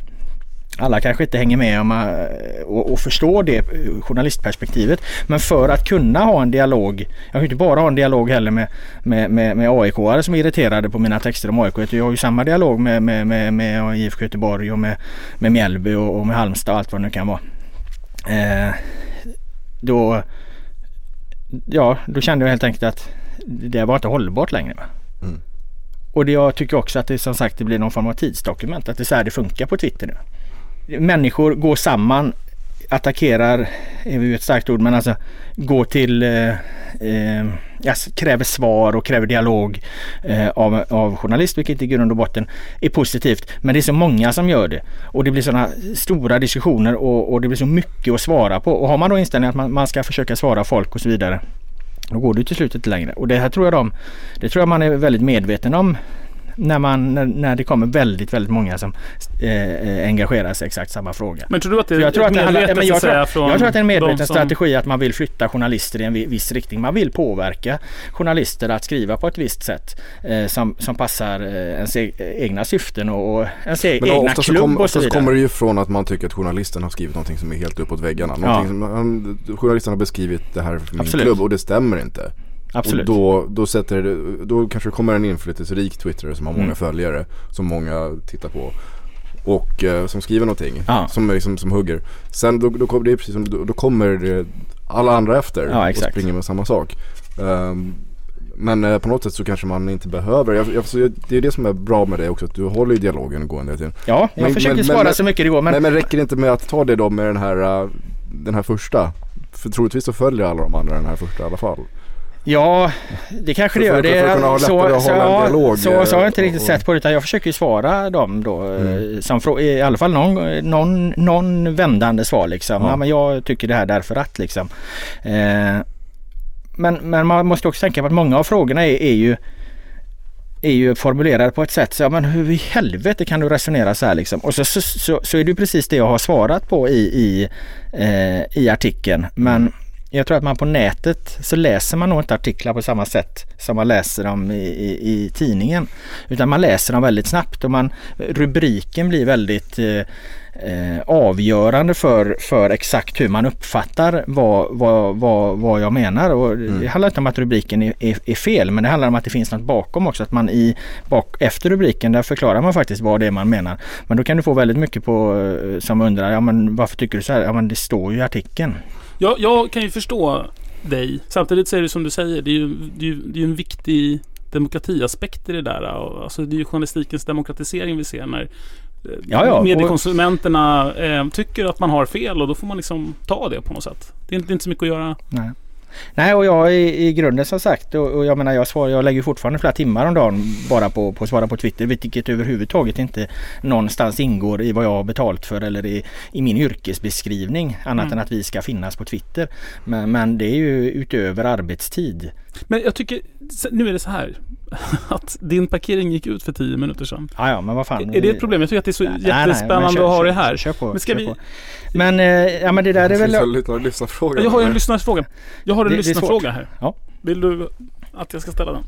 alla kanske inte hänger med om, eh, och, och förstår det eh, journalistperspektivet. Men för att kunna ha en dialog. Jag kan ju inte bara ha en dialog heller med, med, med, med AIK-are som är irriterade på mina texter om AIK. Jag har ju samma dialog med, med, med, med IFK Göteborg och med, med Mjällby och, och med Halmstad och allt vad det nu kan vara. Eh, då, ja, då kände jag helt enkelt att det var inte hållbart längre. Mm. Och det, jag tycker också att det som sagt det blir någon form av tidsdokument. Att det är så här det funkar på Twitter nu. Människor går samman, attackerar, är ju ett starkt ord, men alltså går till, eh, eh, kräver svar och kräver dialog eh, av, av journalist, vilket i grund och botten är positivt. Men det är så många som gör det och det blir sådana stora diskussioner och, och det blir så mycket att svara på. Och har man då inställningen att man, man ska försöka svara folk och så vidare då går det till slut inte längre. Och det här tror jag de, det tror jag man är väldigt medveten om när, man, när, när det kommer väldigt, väldigt många som eh, engagerar sig i exakt samma fråga. Men tror du att det är jag tror, att det handlar, medvetet men så jag, säga tror, från jag tror att det är en medveten som- strategi att man vill flytta journalister i en vi- viss riktning. Man vill påverka journalister att skriva på ett visst sätt eh, som, som passar eh, ens e- egna syften och, och ens e- Men egna ofta så, klubb kom, och så vidare. kommer det ju från att man tycker att journalisten har skrivit någonting som är helt uppåt väggarna. Någonting som, journalisten har beskrivit det här för min Absolut. klubb och det stämmer inte. Absolut. Och då, då, sätter, det- då kanske det kommer en inflytelserik twittrare som har många Mm. följare. Som många tittar på. Och eh, som skriver någonting. Ja. Som, liksom, som hugger. Sen då, då, kommer det är precis som, då, då kommer alla andra efter. Ja, och springer med samma sak. Ehm, men eh, på något sätt så kanske man inte behöver. Jag, jag, det är det som är bra med det också. Att du håller ju dialogen gående hela tiden. Ja, jag Men- försöker men- svara men- så mycket det går. Men, Men, men räcker det inte med att ta det då med den här, eh, den här första? För troligtvis så följer alla de andra den här första i alla fall. Ja, det kanske det gör. Det, för att kunna så, så, hålla en ja, dialog, så, så har jag inte eh, riktigt och- sett på det utan jag försöker ju svara dem då. eh, Mm. Som I alla fall någon, någon, någon vändande svar liksom. Ja. Ja. men jag tycker det här därför att liksom. Eh, men, men man måste också tänka på att många av frågorna är, är ju är ju formulerade på ett sätt så ja, men hur i helvete kan du resonera så här liksom? Och så, så, så, så är det precis det jag har svarat på i, i, eh, i artikeln. Men jag tror att man på nätet så läser man nog inte artiklar på samma sätt som man läser dem i, i, i tidningen. Utan man läser dem väldigt snabbt och man, rubriken blir väldigt eh, eh, avgörande för, för exakt hur man uppfattar vad, vad, vad, vad jag menar. Och Det handlar inte om att rubriken är, är, är fel men det handlar om att det finns något bakom också. Att man i, bak, efter rubriken där förklarar man faktiskt vad det är man menar. Men då kan du få väldigt mycket på eh, som undrar, ja men varför tycker du så här? Ja men det står ju i artikeln. Jag, jag kan ju förstå dig. Samtidigt så är det som du säger, det är ju, det är ju, det är en viktig demokratiaspekt i det där. Alltså det är ju journalistikens demokratisering vi ser när eh, Ja, ja. mediekonsumenterna eh, tycker att man har fel och då får man liksom ta det på något sätt. Det är inte, det är inte så mycket att göra. Nej. Nej och jag i, i grunden som sagt och, och jag menar jag, svar, jag lägger fortfarande flera timmar om dagen bara på, på att svara på Twitter vilket överhuvudtaget inte någonstans ingår i vad jag har betalt för eller i, i min yrkesbeskrivning annat Mm. än att vi ska finnas på Twitter. Men, men det är ju utöver arbetstid. Men jag tycker, nu är det så här. Att din parkering gick ut för tio minuter sedan. Ja, ja men vad fan. Är det ett problem? Jag tycker att det är så Nej, nej, jättespännande kör- att ha det här. Kör på. Men ska kör vi- på. Men, eh, ja, men det där är väl... Ta lyssnarfrågan? Jag har en lyssnarfråga. Jag har en Det- lyssnarfråga här. Ja. Vill du att jag ska ställa den?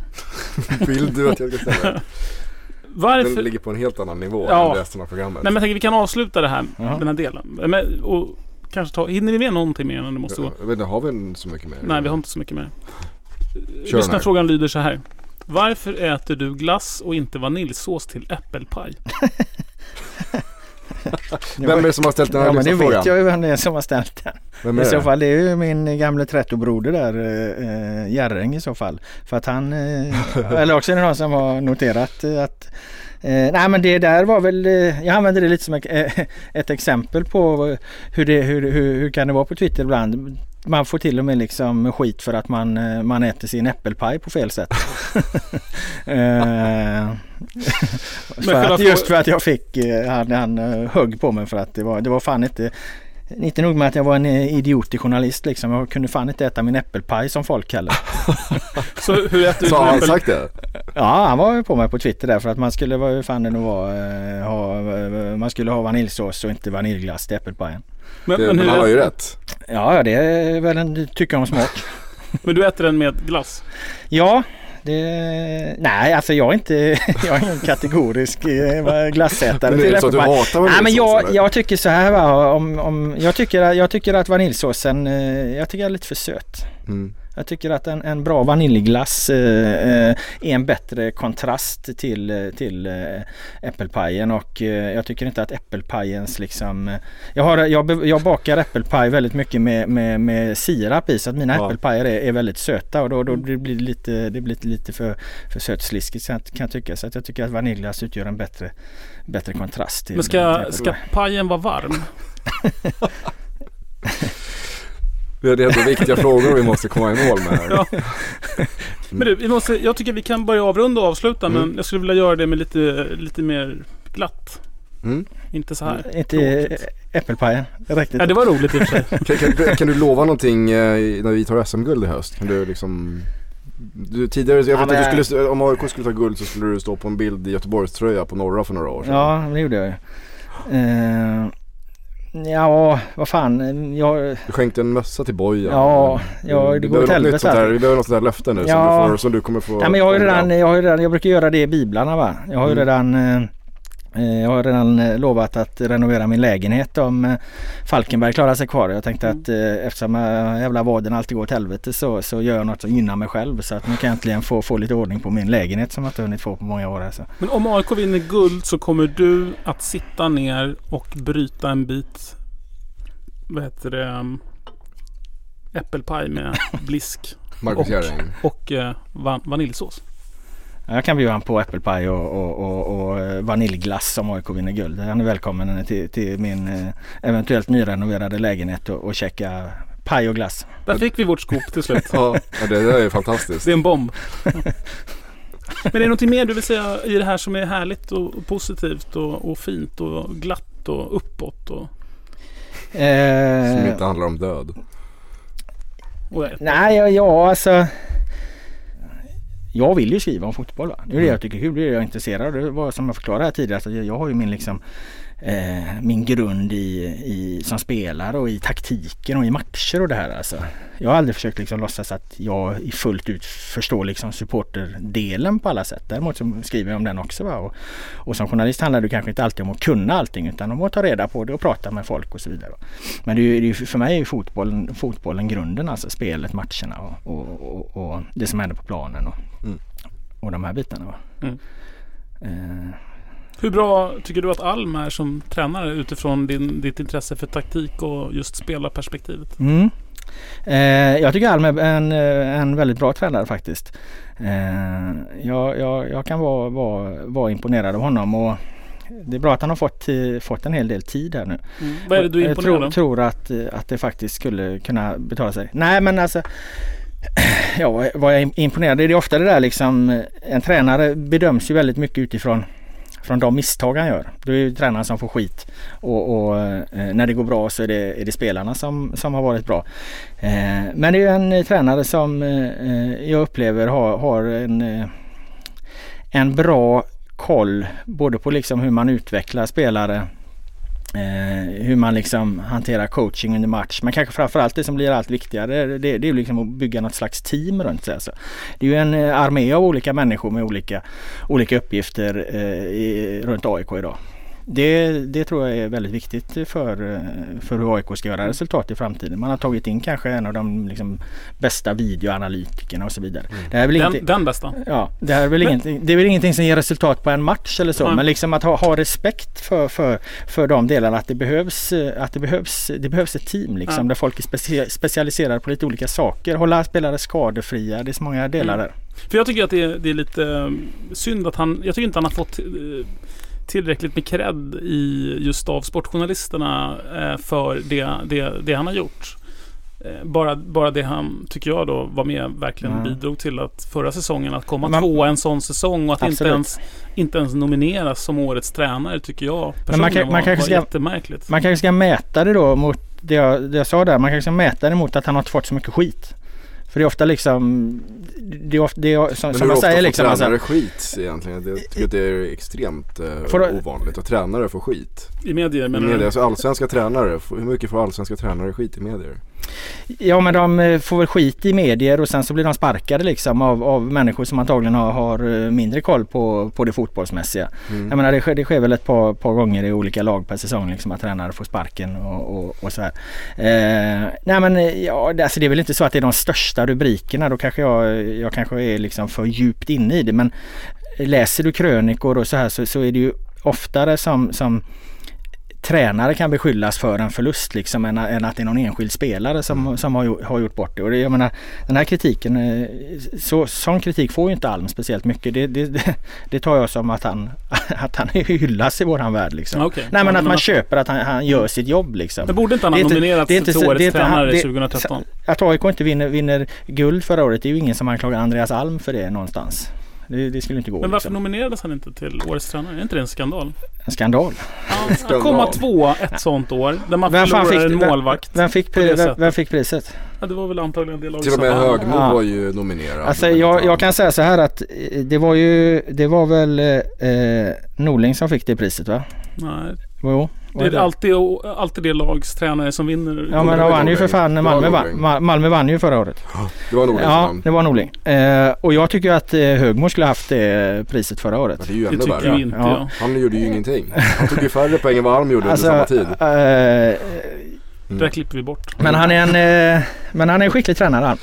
Vill du att jag ska ställa den? Varför? Den ligger på en helt annan nivå Ja. än resten av programmet. Nej men jag tänker vi kan avsluta det här, Jaha. den här delen. Men, och kanske ta, hinner vi med någonting mer än det måste gå? jag vet inte, har vi så mycket mer? Nej vi har inte så mycket mer. Kör Lyssnarfrågan lyder så här. Varför äter du glass och inte vaniljsås till äppelpaj? Vem är det som har ställt den här Ja men det vet jag ju vem det är som har ställt den. Vem I är så det? fall det är ju min gamle trättobroder där, eh, Järring i så fall. För att han, eh, eller också är det någon som har noterat eh, att Eh, nej men det där var väl, eh, jag använder det lite som ett, eh, ett exempel på hur det, hur, hur, hur kan det vara på Twitter ibland. Man får till och med liksom skit för att man, eh, man äter sin äppelpaj på fel sätt. eh, för att, just för att jag fick, eh, han, han högg på mig för att det var, det var fan inte inte nog med att jag var en idiotig journalist liksom. Jag kunde fan inte äta min äppelpaj som folk heller. Så hur äter du Så har din han äppel... sagt det? Ja, han var ju på mig på Twitter där för att man skulle, vad fan det nu var, ha, man skulle ha vaniljsås och inte vaniljglass till äppelpajen. Men, det men, han har ju rätt. Ja, det är väl en tycka om smak. men du äter den med glass? Ja, det, nej alltså jag är inte, jag är ingen kategorisk eh, glassätare Men är det så att du hatar Nej men jag, eller? jag tycker så här va, om, om, jag, tycker, jag tycker att vaniljsåsen, eh, jag tycker är lite för söt. Mm. Jag tycker att en, en bra vaniljglass eh, eh, är en bättre kontrast till, eh, till eh, äppelpajen och eh, jag tycker inte att äppelpajens liksom... Jag, har, jag, jag bakar äppelpaj väldigt mycket med, med, med sirap i så att mina Ja. äppelpajer är, är väldigt söta och då, då blir det lite, det blir lite för, för sötsliskigt kan kan jag tycka. Så att jag tycker att vaniljglass utgör en bättre, bättre kontrast till Men ska, ska pajen vara varm? Det är det är viktiga frågor vi måste komma i mål med här. Ja. Men du, vi måste, jag tycker vi kan börja avrunda och avsluta Mm. men jag skulle vilja göra det med lite, lite mer glatt. Mm. Inte så här. Inte äppelpajen. Ja, det var roligt i och för sig. Kan, kan, kan du lova någonting eh, när vi tar SM-guld i höst? Kan du liksom du, tidigare, jag Ja, vet att men- du skulle, om AIK skulle ta guld så skulle du stå på en bild i Göteborgs tröja på norra för några år sedan. Ja, det gjorde jag ju. Eh, ja, vad fan. Jag, Du skänkte en mössa till Bojan. ja, ja, Vi det går åt helvete. där, här. Vi behöver något sånt där löfte nu Ja. som, du får, som du kommer få Ja, men jag har ju redan, jag har redan, jag brukar göra det i biblarna va. Jag har ju Mm. redan eh, jag har redan eh, lovat att renovera min lägenhet om eh, Falkenberg klarar sig kvar. Jag tänkte att eh, eftersom eh, jävla vaden alltid går åt helvete så, så gör jag något som gynnar mig själv. Så att nu kan jag äntligen få, få lite ordning på min lägenhet som jag inte hunnit få på många år. Alltså. Men om AIK vinner guld så kommer du att sitta ner och bryta en bit vad heter det um, äppelpaj med blisk Marcus och, och eh, van, vaniljsås. Jag kan bjuda honom på äppelpaj och, och, och, och eh, vaniljglass om AIK vinner guld. Han är välkommen till, till min eh, eventuellt nyrenoverade lägenhet och, och checka paj och glass. Där fick vi vårt scoop till slut. Ja, det där är fantastiskt. Det är en bomb. Men är det någonting mer du vill säga i det här som är härligt och positivt och, och fint och glatt och uppåt? Och, Eh, Som inte handlar om död. Nej, ja, ja alltså. Jag vill ju skriva om fotboll. Va? Det är det jag tycker är kul, det är det jag är intresserad av. Det var som jag förklarade här tidigare, jag, jag har ju min liksom eh, min grund i, i, som spelare och i taktiken och i matcher och det här alltså. Jag har aldrig försökt liksom låtsas att jag fullt ut förstår liksom supporterdelen på alla sätt. Däremot så skriver jag om den också. Och, och som journalist handlar det kanske inte alltid om att kunna allting utan om att ta reda på det och prata med folk och så vidare. Men det är, det är, för mig är ju fotbollen, fotbollen grunden, alltså spelet, matcherna och, och, och, det som händer på planen och, Mm. och de här bitarna. Mm. Eh, Hur bra tycker du att Alm är som tränare utifrån din, ditt intresse för taktik och just spelarperspektivet? Mm. Eh, jag tycker Alm är en, eh, en väldigt bra tränare faktiskt. Eh, jag, jag, jag kan vara, vara, vara imponerad av honom och det är bra att han har fått, eh, fått en hel del tid här nu. Vad är det du är jag imponerad tror, av? tror att, eh, att det faktiskt skulle kunna betala sig. Nej men alltså Ja, vad- jag är imponerad. Det är ofta det där liksom En tränare bedöms ju väldigt mycket utifrån från de misstag han gör. Då är det tränaren som får skit. Och, och eh, när det går bra så är det, är det spelarna som, som har varit bra. Eh, men det är ju en eh, tränare som eh, eh, jag upplever har, har en, eh, en bra koll både på liksom hur man utvecklar spelare Eh, hur man liksom hanterar coaching under match. Men kanske framförallt det som blir allt viktigare det, det är liksom att bygga något slags team runt sig. Alltså. Det är ju en eh, armé av olika människor med olika, olika uppgifter eh, i, runt AIK idag. Det, det tror jag är väldigt viktigt för, för hur AIK ska göra resultat i framtiden. Man har tagit in kanske en av de liksom, bästa videoanalytikerna och så vidare. Det här är väl Den, inte, den bästa? Ja, det, här är väl Men- ingenting, det är väl ingenting som ger resultat på en match eller så. Nej. Men liksom att ha, ha respekt för, för, för de delarna. Att det behövs, eh, att det behövs, det behövs ett team liksom. Ja. Där folk är specie, specialiserade på lite olika saker. Hålla spelare skadefria. Det är så många delar Mm. där. För jag tycker att det är, det är lite eh, synd att han... Jag tycker inte han har fått eh, tillräckligt med cred i just av sportjournalisterna eh, för det, det, det han har gjort. Eh, Bara, bara det han, tycker jag då, var med verkligen Mm. bidrog till att förra säsongen att komma Man- tvåa en sån säsong och att inte ens, inte ens nomineras som årets tränare tycker jag personligen man kan- man var, var ska- jättemärkligt. Man kanske ska mäta det då mot det jag, det jag sa där. Man kanske ska mäta det mot att han har fått så mycket skit. För det är ofta liksom, det är ofta, det är, som, Men som hur jag ofta säger får liksom. alltså- tränare skit egentligen? Jag tycker att det är extremt eh, Får du- ovanligt att tränare får skit. I medier menar du? alltså allsvenska tränare, får- hur mycket får allsvenska tränare skit i medier? Ja men de eh, får väl skit i medier och sen så blir de sparkade liksom av, av människor som antagligen har, har eh, mindre koll på, på det fotbollsmässiga. Mm. Jag menar det sker, det sker väl ett par, par gånger i olika lag per säsong liksom att tränare får sparken och, och, och så här. Eh, nej men eh, ja, det- alltså det är väl inte så att det är de största rubrikerna. Då kanske jag, jag kanske är liksom för djupt inne i det. Men läser du krönikor och så här så, så är det ju oftare som, som tränare kan beskyllas för en förlust liksom än, än att det är någon enskild spelare som, som har, gjort- har gjort bort det. Och det, jag menar, den här kritiken, eh, så, sån kritik får ju inte Alm speciellt mycket. Det, det, det, tar jag som att han, att han hyllas i våran värld liksom. Okej. Nej men Ja, att man att- köper att han, han gör sitt jobb liksom. Men borde inte han ha nominerats till årets tränare det- 2013? Att AIK inte vinner, vinner guld förra året, det är ju ingen som anklagar Andreas Alm för det någonstans. Det, det skulle inte gå. Men varför liksom. nominerades han inte till årets tränare? Är inte det en skandal? En skandal. Att komma tvåa ett sånt år, där man Vem förlorar fick, en vem, målvakt. vem, fick, på det pri- vem, vem fick priset? Ja, det var väl antagligen det laget Till och med. Högmo Ja. var ju nominerad. Alltså jag, jag kan säga så här att eh, det var ju, det var väl eh, Norling som fick det priset va? Nej, Jo. Det är alltid, alltid det lags tränare som vinner. Ja men det de var vann ju för fan, Det Malmö vann, Malmö vann ju förra året. Det var Norling Ja, det var Norling. Eh, och jag tycker att eh, Högmo skulle haft det priset förra Ja, året. det är ju Det ännu tycker värre. ju inte Ja. jag. Han gjorde ju ingenting. Han tog ju färre poäng än vad Alm gjorde Alltså, under samma tid. eh, Det där klipper vi bort. men han är en, eh, men han är en skicklig tränare han.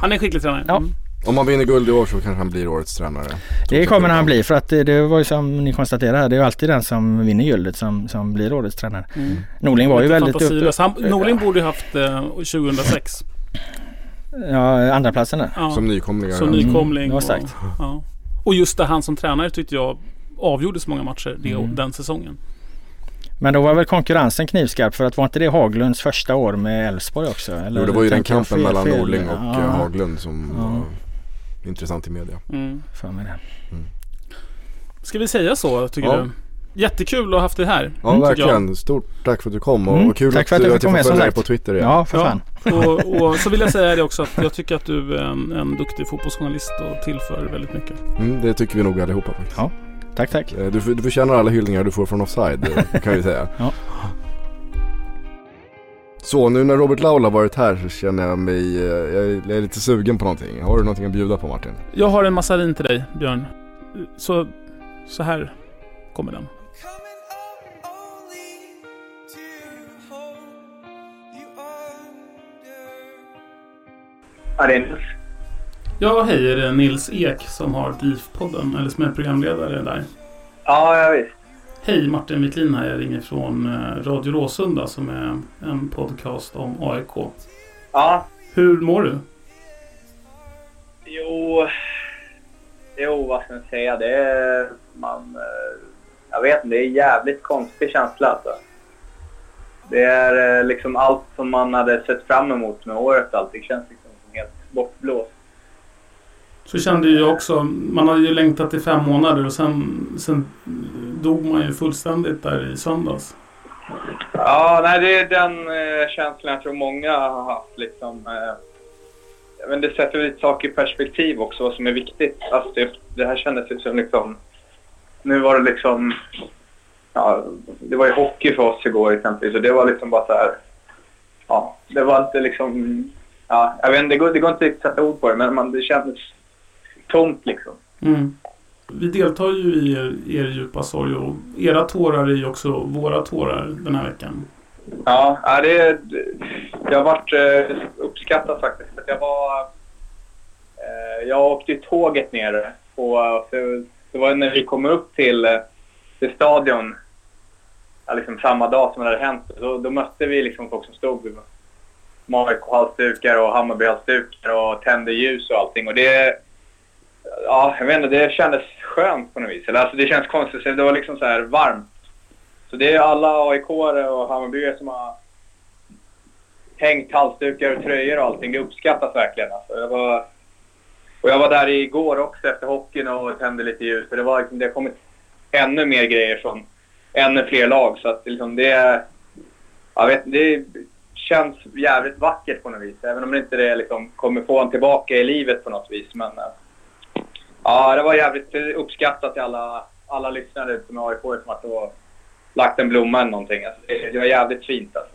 Han är en skicklig tränare. Ja. Mm. Om han vinner guld i år så kanske han blir årets tränare. Det kommer han bli för att det, det var ju som ni konstaterar här, det är ju alltid den som vinner guldet som, som blir årets tränare. Mm. Norling var ju väldigt upp, Han, Norling borde ju haft eh, 2006. ja, andra platsen där. Ja. Som nykomlingar. Som Mm, nykomling. var och, starkt. ja. och just det, han som tränare tyckte jag avgjorde så många matcher det, Mm. den säsongen. Men då var väl konkurrensen knivskarp för att var inte det Haglunds första år med Elfsborg också? Eller Jo, det var ju den kampen fel- mellan fel? Norling och Ja, eh, Haglund som Ja. Intressant i media. Mm. för mig det. Ska vi säga så, tycker Ja. du? jättekul att ha haft dig här. Ja jag. verkligen. Stort tack för att du kom och, Mm, och kul tack att, för att att fick jag med, följa dig på. Twitter igen. Ja, för Ja. fan. Och, och så vill jag säga det också att jag tycker att du är en, en duktig fotbollsjournalist och tillför väldigt mycket. Mm, det tycker vi nog allihopa faktiskt. Ja. Tack, tack. Eh, Du, du förtjänar alla hyllningar du får från offside kan vi säga. Ja. Så nu när Robert Laul har varit här så känner jag mig, eh, jag är, jag är lite sugen på någonting. Har du någonting att bjuda på Martin? Jag har en massa vin till dig, Björn. Så, så här kommer den. Ja, det är Nils. Ja, hej, är det Nils Ek som har DIF-podden, eller som är programledare där? Ja, ja visst. Hej, Martin Wiklin här. Jag ringer från eh, Radio Råsunda som är en podcast om AIK. Ja, Hur mår du? jo... Jo, vad ska man säga? Det är... Man... eh, Jag vet inte, det är en jävligt konstig känsla alltså. Det är eh, liksom allt som man hade sett fram emot med året allt. Det känns liksom som helt bortblåst. Så kände ju jag också. Man hade ju längtat i fem månader och sen, sen dog man ju fullständigt där i söndags. Ja, nej, det är den eh, känslan jag tror många har haft. Liksom, eh, men det sätter lite saker i perspektiv också, vad som är viktigt. Alltså, det, det här kändes ju som liksom... Nu var det liksom... Ja, det var ju hockey för oss igår exempelvis och det var liksom bara så här... Ja, det var inte liksom... Ja, jag vet inte, det går, det går inte riktigt att sätta ord på det, men man, det kändes tomt liksom. Mm. Vi deltar ju i er, er djupa sorg och era tårar är ju också våra tårar den här veckan. Ja, det, det har varit eh, uppskattat faktiskt. Jag var... Eh, jag åkte ju tåget ner på... Så, det var när vi kom upp till, eh, till stadion liksom samma dag som det hade hänt. Då, då mötte vi liksom folk som stod med AIK-halsdukar och Hammarby-halsdukar och tände ljus och allting. Och det... Ja, jag vet inte, det kändes skönt på något vis. Eller, alltså, det känns konstigt, det var liksom så här varmt. Så det är alla aik och Hammarbyare som har hängt halsdukar och tröjor och allting. Det uppskattas verkligen. Alltså. Jag var, och jag var där igår också efter hockeyn och tände lite ljus. För det, var, liksom, det har kommit ännu mer grejer från ännu fler lag. Så att liksom det, jag vet, det känns jävligt vackert på något vis. Även om det inte det liksom kommer få en tillbaka i livet på något vis. Men alltså ja, det var jävligt uppskattat till alla, alla lyssnare som är AIK som att det var lagt en blomma eller någonting. Alltså, det, det var jävligt fint alltså.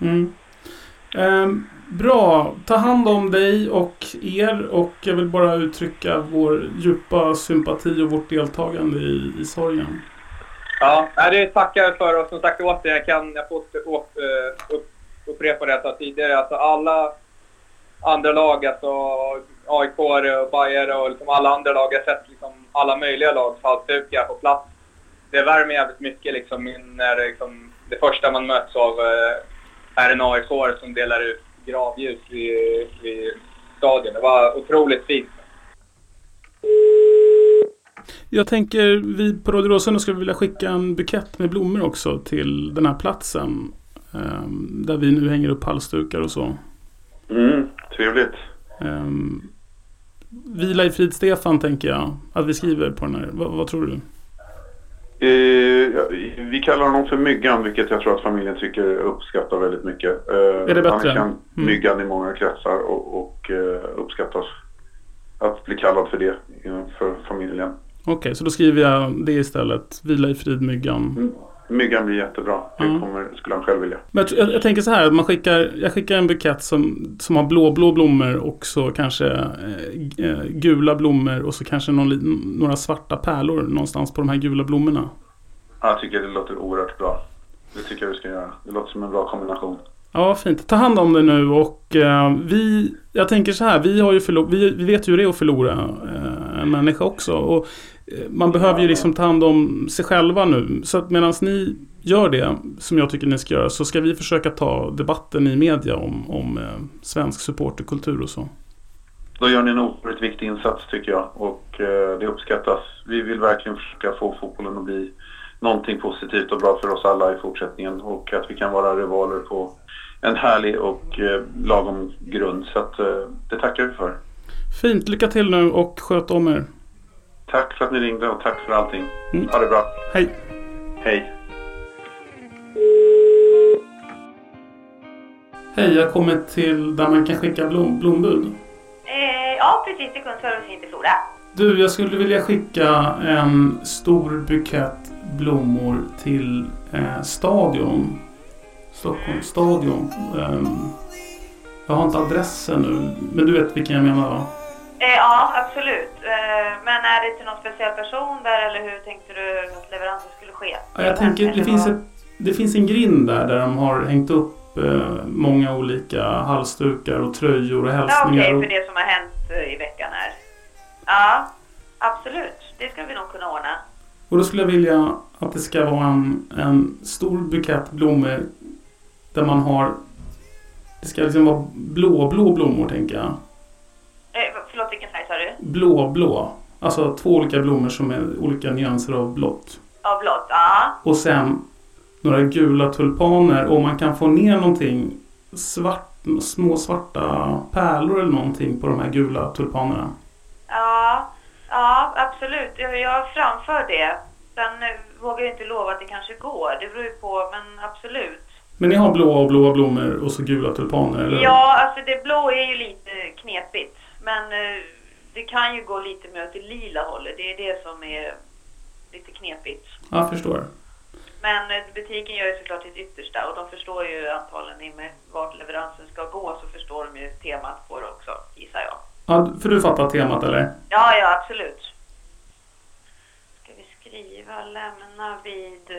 Mm. Ehm, bra, ta hand om dig och er och jag vill bara uttrycka vår djupa sympati och vårt deltagande i, i sorgen. Ja, det tackar jag för och som sagt återigen, jag kan jag får upp, upp, upprepa det jag sa tidigare. Alltså alla andra lag, alltså AIK och Bajare och liksom alla andra lag, jag har sett liksom alla möjliga lag halsdukar på plats. Det värmer jävligt mycket liksom när det, liksom, det första man möts av eh, är en AIK som delar ut gravljus vid, vid stadion. Det var otroligt fint. Jag tänker, vi på Radio Råsunda skulle vilja skicka en bukett med blommor också till den här platsen. ehm, där vi nu hänger upp halsdukar och så. Mm, trevligt. Um, Vila i frid Stefan tänker jag att vi skriver på den här. Va, vad tror du? Eh, vi kallar honom för Myggan, vilket jag tror att familjen tycker uppskattar väldigt mycket. Eh, Är det bättre? Han kan Mm. Myggan i många kretsar och, och eh, uppskattas att bli kallad för det för familjen. Okej, så då skriver jag det istället. Vila i frid Myggan. Myggan blir jättebra. Det Ja. kommer, skulle han själv vilja. Men jag, jag, jag tänker så här, man skickar, jag skickar en bukett som, som har blå, blå blommor och så kanske eh, eh, gula blommor och så kanske någon, några svarta pärlor någonstans på de här gula blommorna. Jag tycker det låter oerhört bra. Det tycker jag vi ska göra. Det låter som en bra kombination. Ja, fint. Ta hand om det nu och eh, vi, jag tänker så här, vi, har ju förlo- vi, vi vet ju hur det är att förlora eh, en människa också. Och man behöver ju liksom ta hand om sig själva nu. Så att medan ni gör det, som jag tycker ni ska göra, så ska vi försöka ta debatten i media om, om eh, svensk supporterkultur och så. Då gör ni en oerhört viktig insats tycker jag och eh, det uppskattas. Vi vill verkligen försöka få fotbollen att bli någonting positivt och bra för oss alla i fortsättningen och att vi kan vara rivaler på en härlig och eh, lagom grund. Så att, eh, det tackar vi för. Fint, lycka till nu och sköt om er. Tack för att ni ringde och tack för allting. Mm. Ha det bra. Hej! Hej. Hej, jag har kommit till där man kan skicka blom, blombud. Eh, ja, precis. Det kundservice inte Flora. Du, jag skulle vilja skicka en stor bukett blommor till eh, Stadion. Stockholms stadion. Ehm, jag har inte adressen nu, men du vet vilken jag menar va? Eh, ja, absolut. Eh, men är det till någon speciell person där eller hur tänkte du att leveransen skulle ske? Ja, jag tänker, det Eller finns, vad? ett, det finns en grind där, där de har hängt upp eh, många olika halsdukar och tröjor och Ja, okej, hälsningar. och, för det som har hänt eh, i veckan här. Ja, absolut. Det ska vi nog kunna ordna. och då skulle jag vilja att det ska vara en, en stor bukett blommor där man har... Det ska liksom vara blå-blå blommor, tänker jag. Eh, förlåt, vilken färg sa du? Blå-blå. Alltså två olika blommor som är olika nyanser av blått. Av blått? Ja. Och sen några gula tulpaner. Och man kan få ner någonting svart, små svarta pärlor eller någonting på de här gula tulpanerna. Ja, ja absolut. Jag, jag framför det. Sen eh, vågar jag inte lova att det kanske går. Det beror ju på, men absolut. Men ni har blåa och blåa blommor och så gula tulpaner, eller? Ja, alltså det blå är ju lite knepigt. Men eh, det kan ju gå lite mer åt det lila hållet. Det är det som är lite knepigt. Jag förstår. Men eh, butiken gör ju såklart sitt yttersta och de förstår ju antagligen med vart leveransen ska gå så förstår de ju temat på det också, gissar jag. Ja, för du fattar temat, eller? Ja, ja, absolut. Ska vi skriva lämna vid...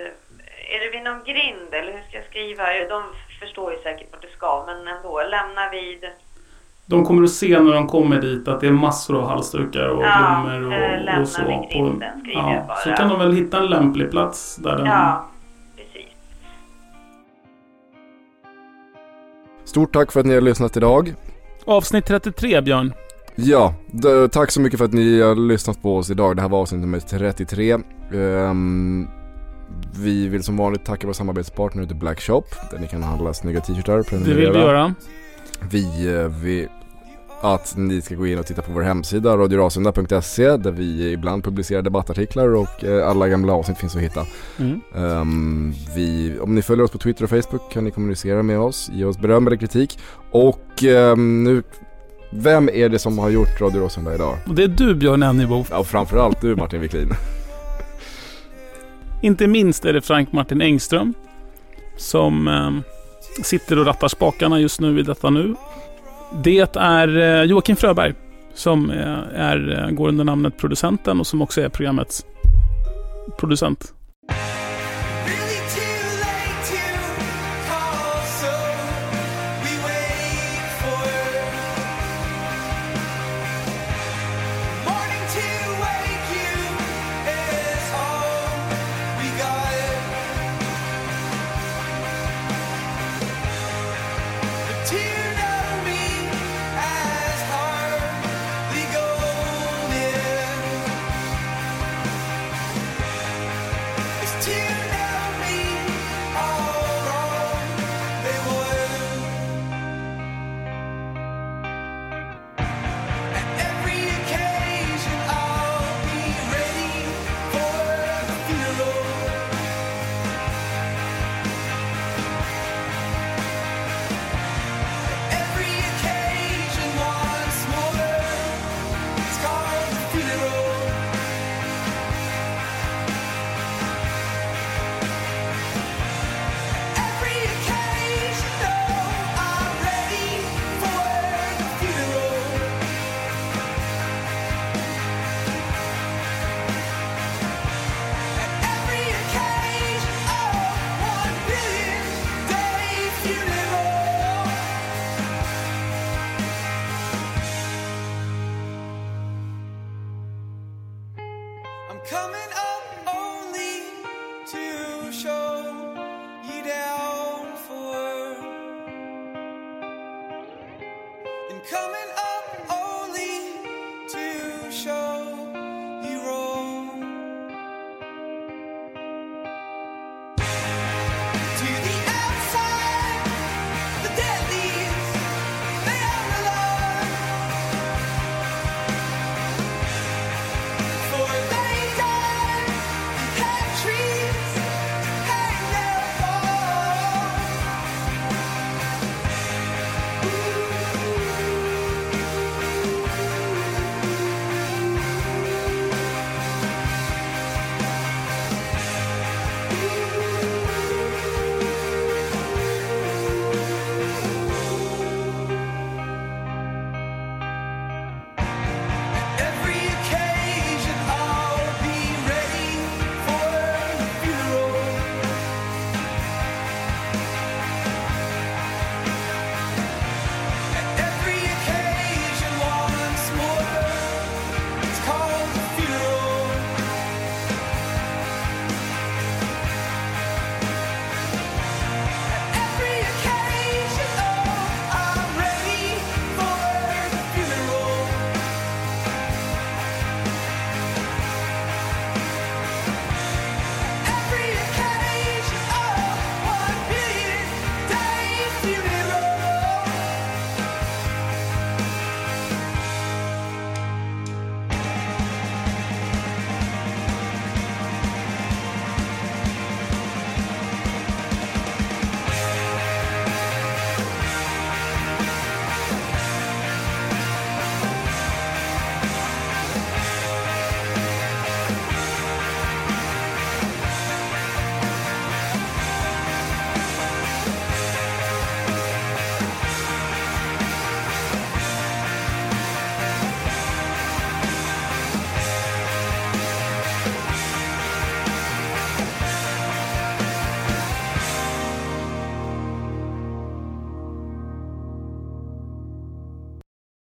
Är det vid någon grind eller hur ska jag skriva? De förstår ju säkert vart det ska, men ändå. Lämna vid... De kommer att se när de kommer dit att det är massor av halsdukar och Ja, blommor eh, och, lämna och så. vid grinden, jag bara. Så kan de väl hitta en lämplig plats där den... Ja, precis. Stort tack för att ni har lyssnat idag. Avsnitt 33, Björn. Ja, tack så mycket för att ni har lyssnat på oss idag. Det här var avsnitt nummer 33. Ehm, vi vill som vanligt tacka vår samarbetspartner The Black Shop, där ni kan handla snygga t-shirtar. Det vill vi göra. Vi eh, vill att ni ska gå in och titta på vår hemsida radiorasunda.se där vi ibland publicerar debattartiklar och eh, alla gamla avsnitt finns att hitta. Mm. Ehm, vi, om ni följer oss på Twitter och Facebook kan ni kommunicera med oss, ge oss beröm eller kritik. Och ehm, nu, vem är det som har gjort Radio Rosunda idag? Det är du, Björn Ennebo. Ja, och framförallt du Martin Wiklin. Inte minst är det Frank Martin Engström som eh, sitter och rattar spakarna just nu i detta nu. Det är eh, Joakim Fröberg som eh, är, eh, går under namnet producenten och som också är programmets producent. coming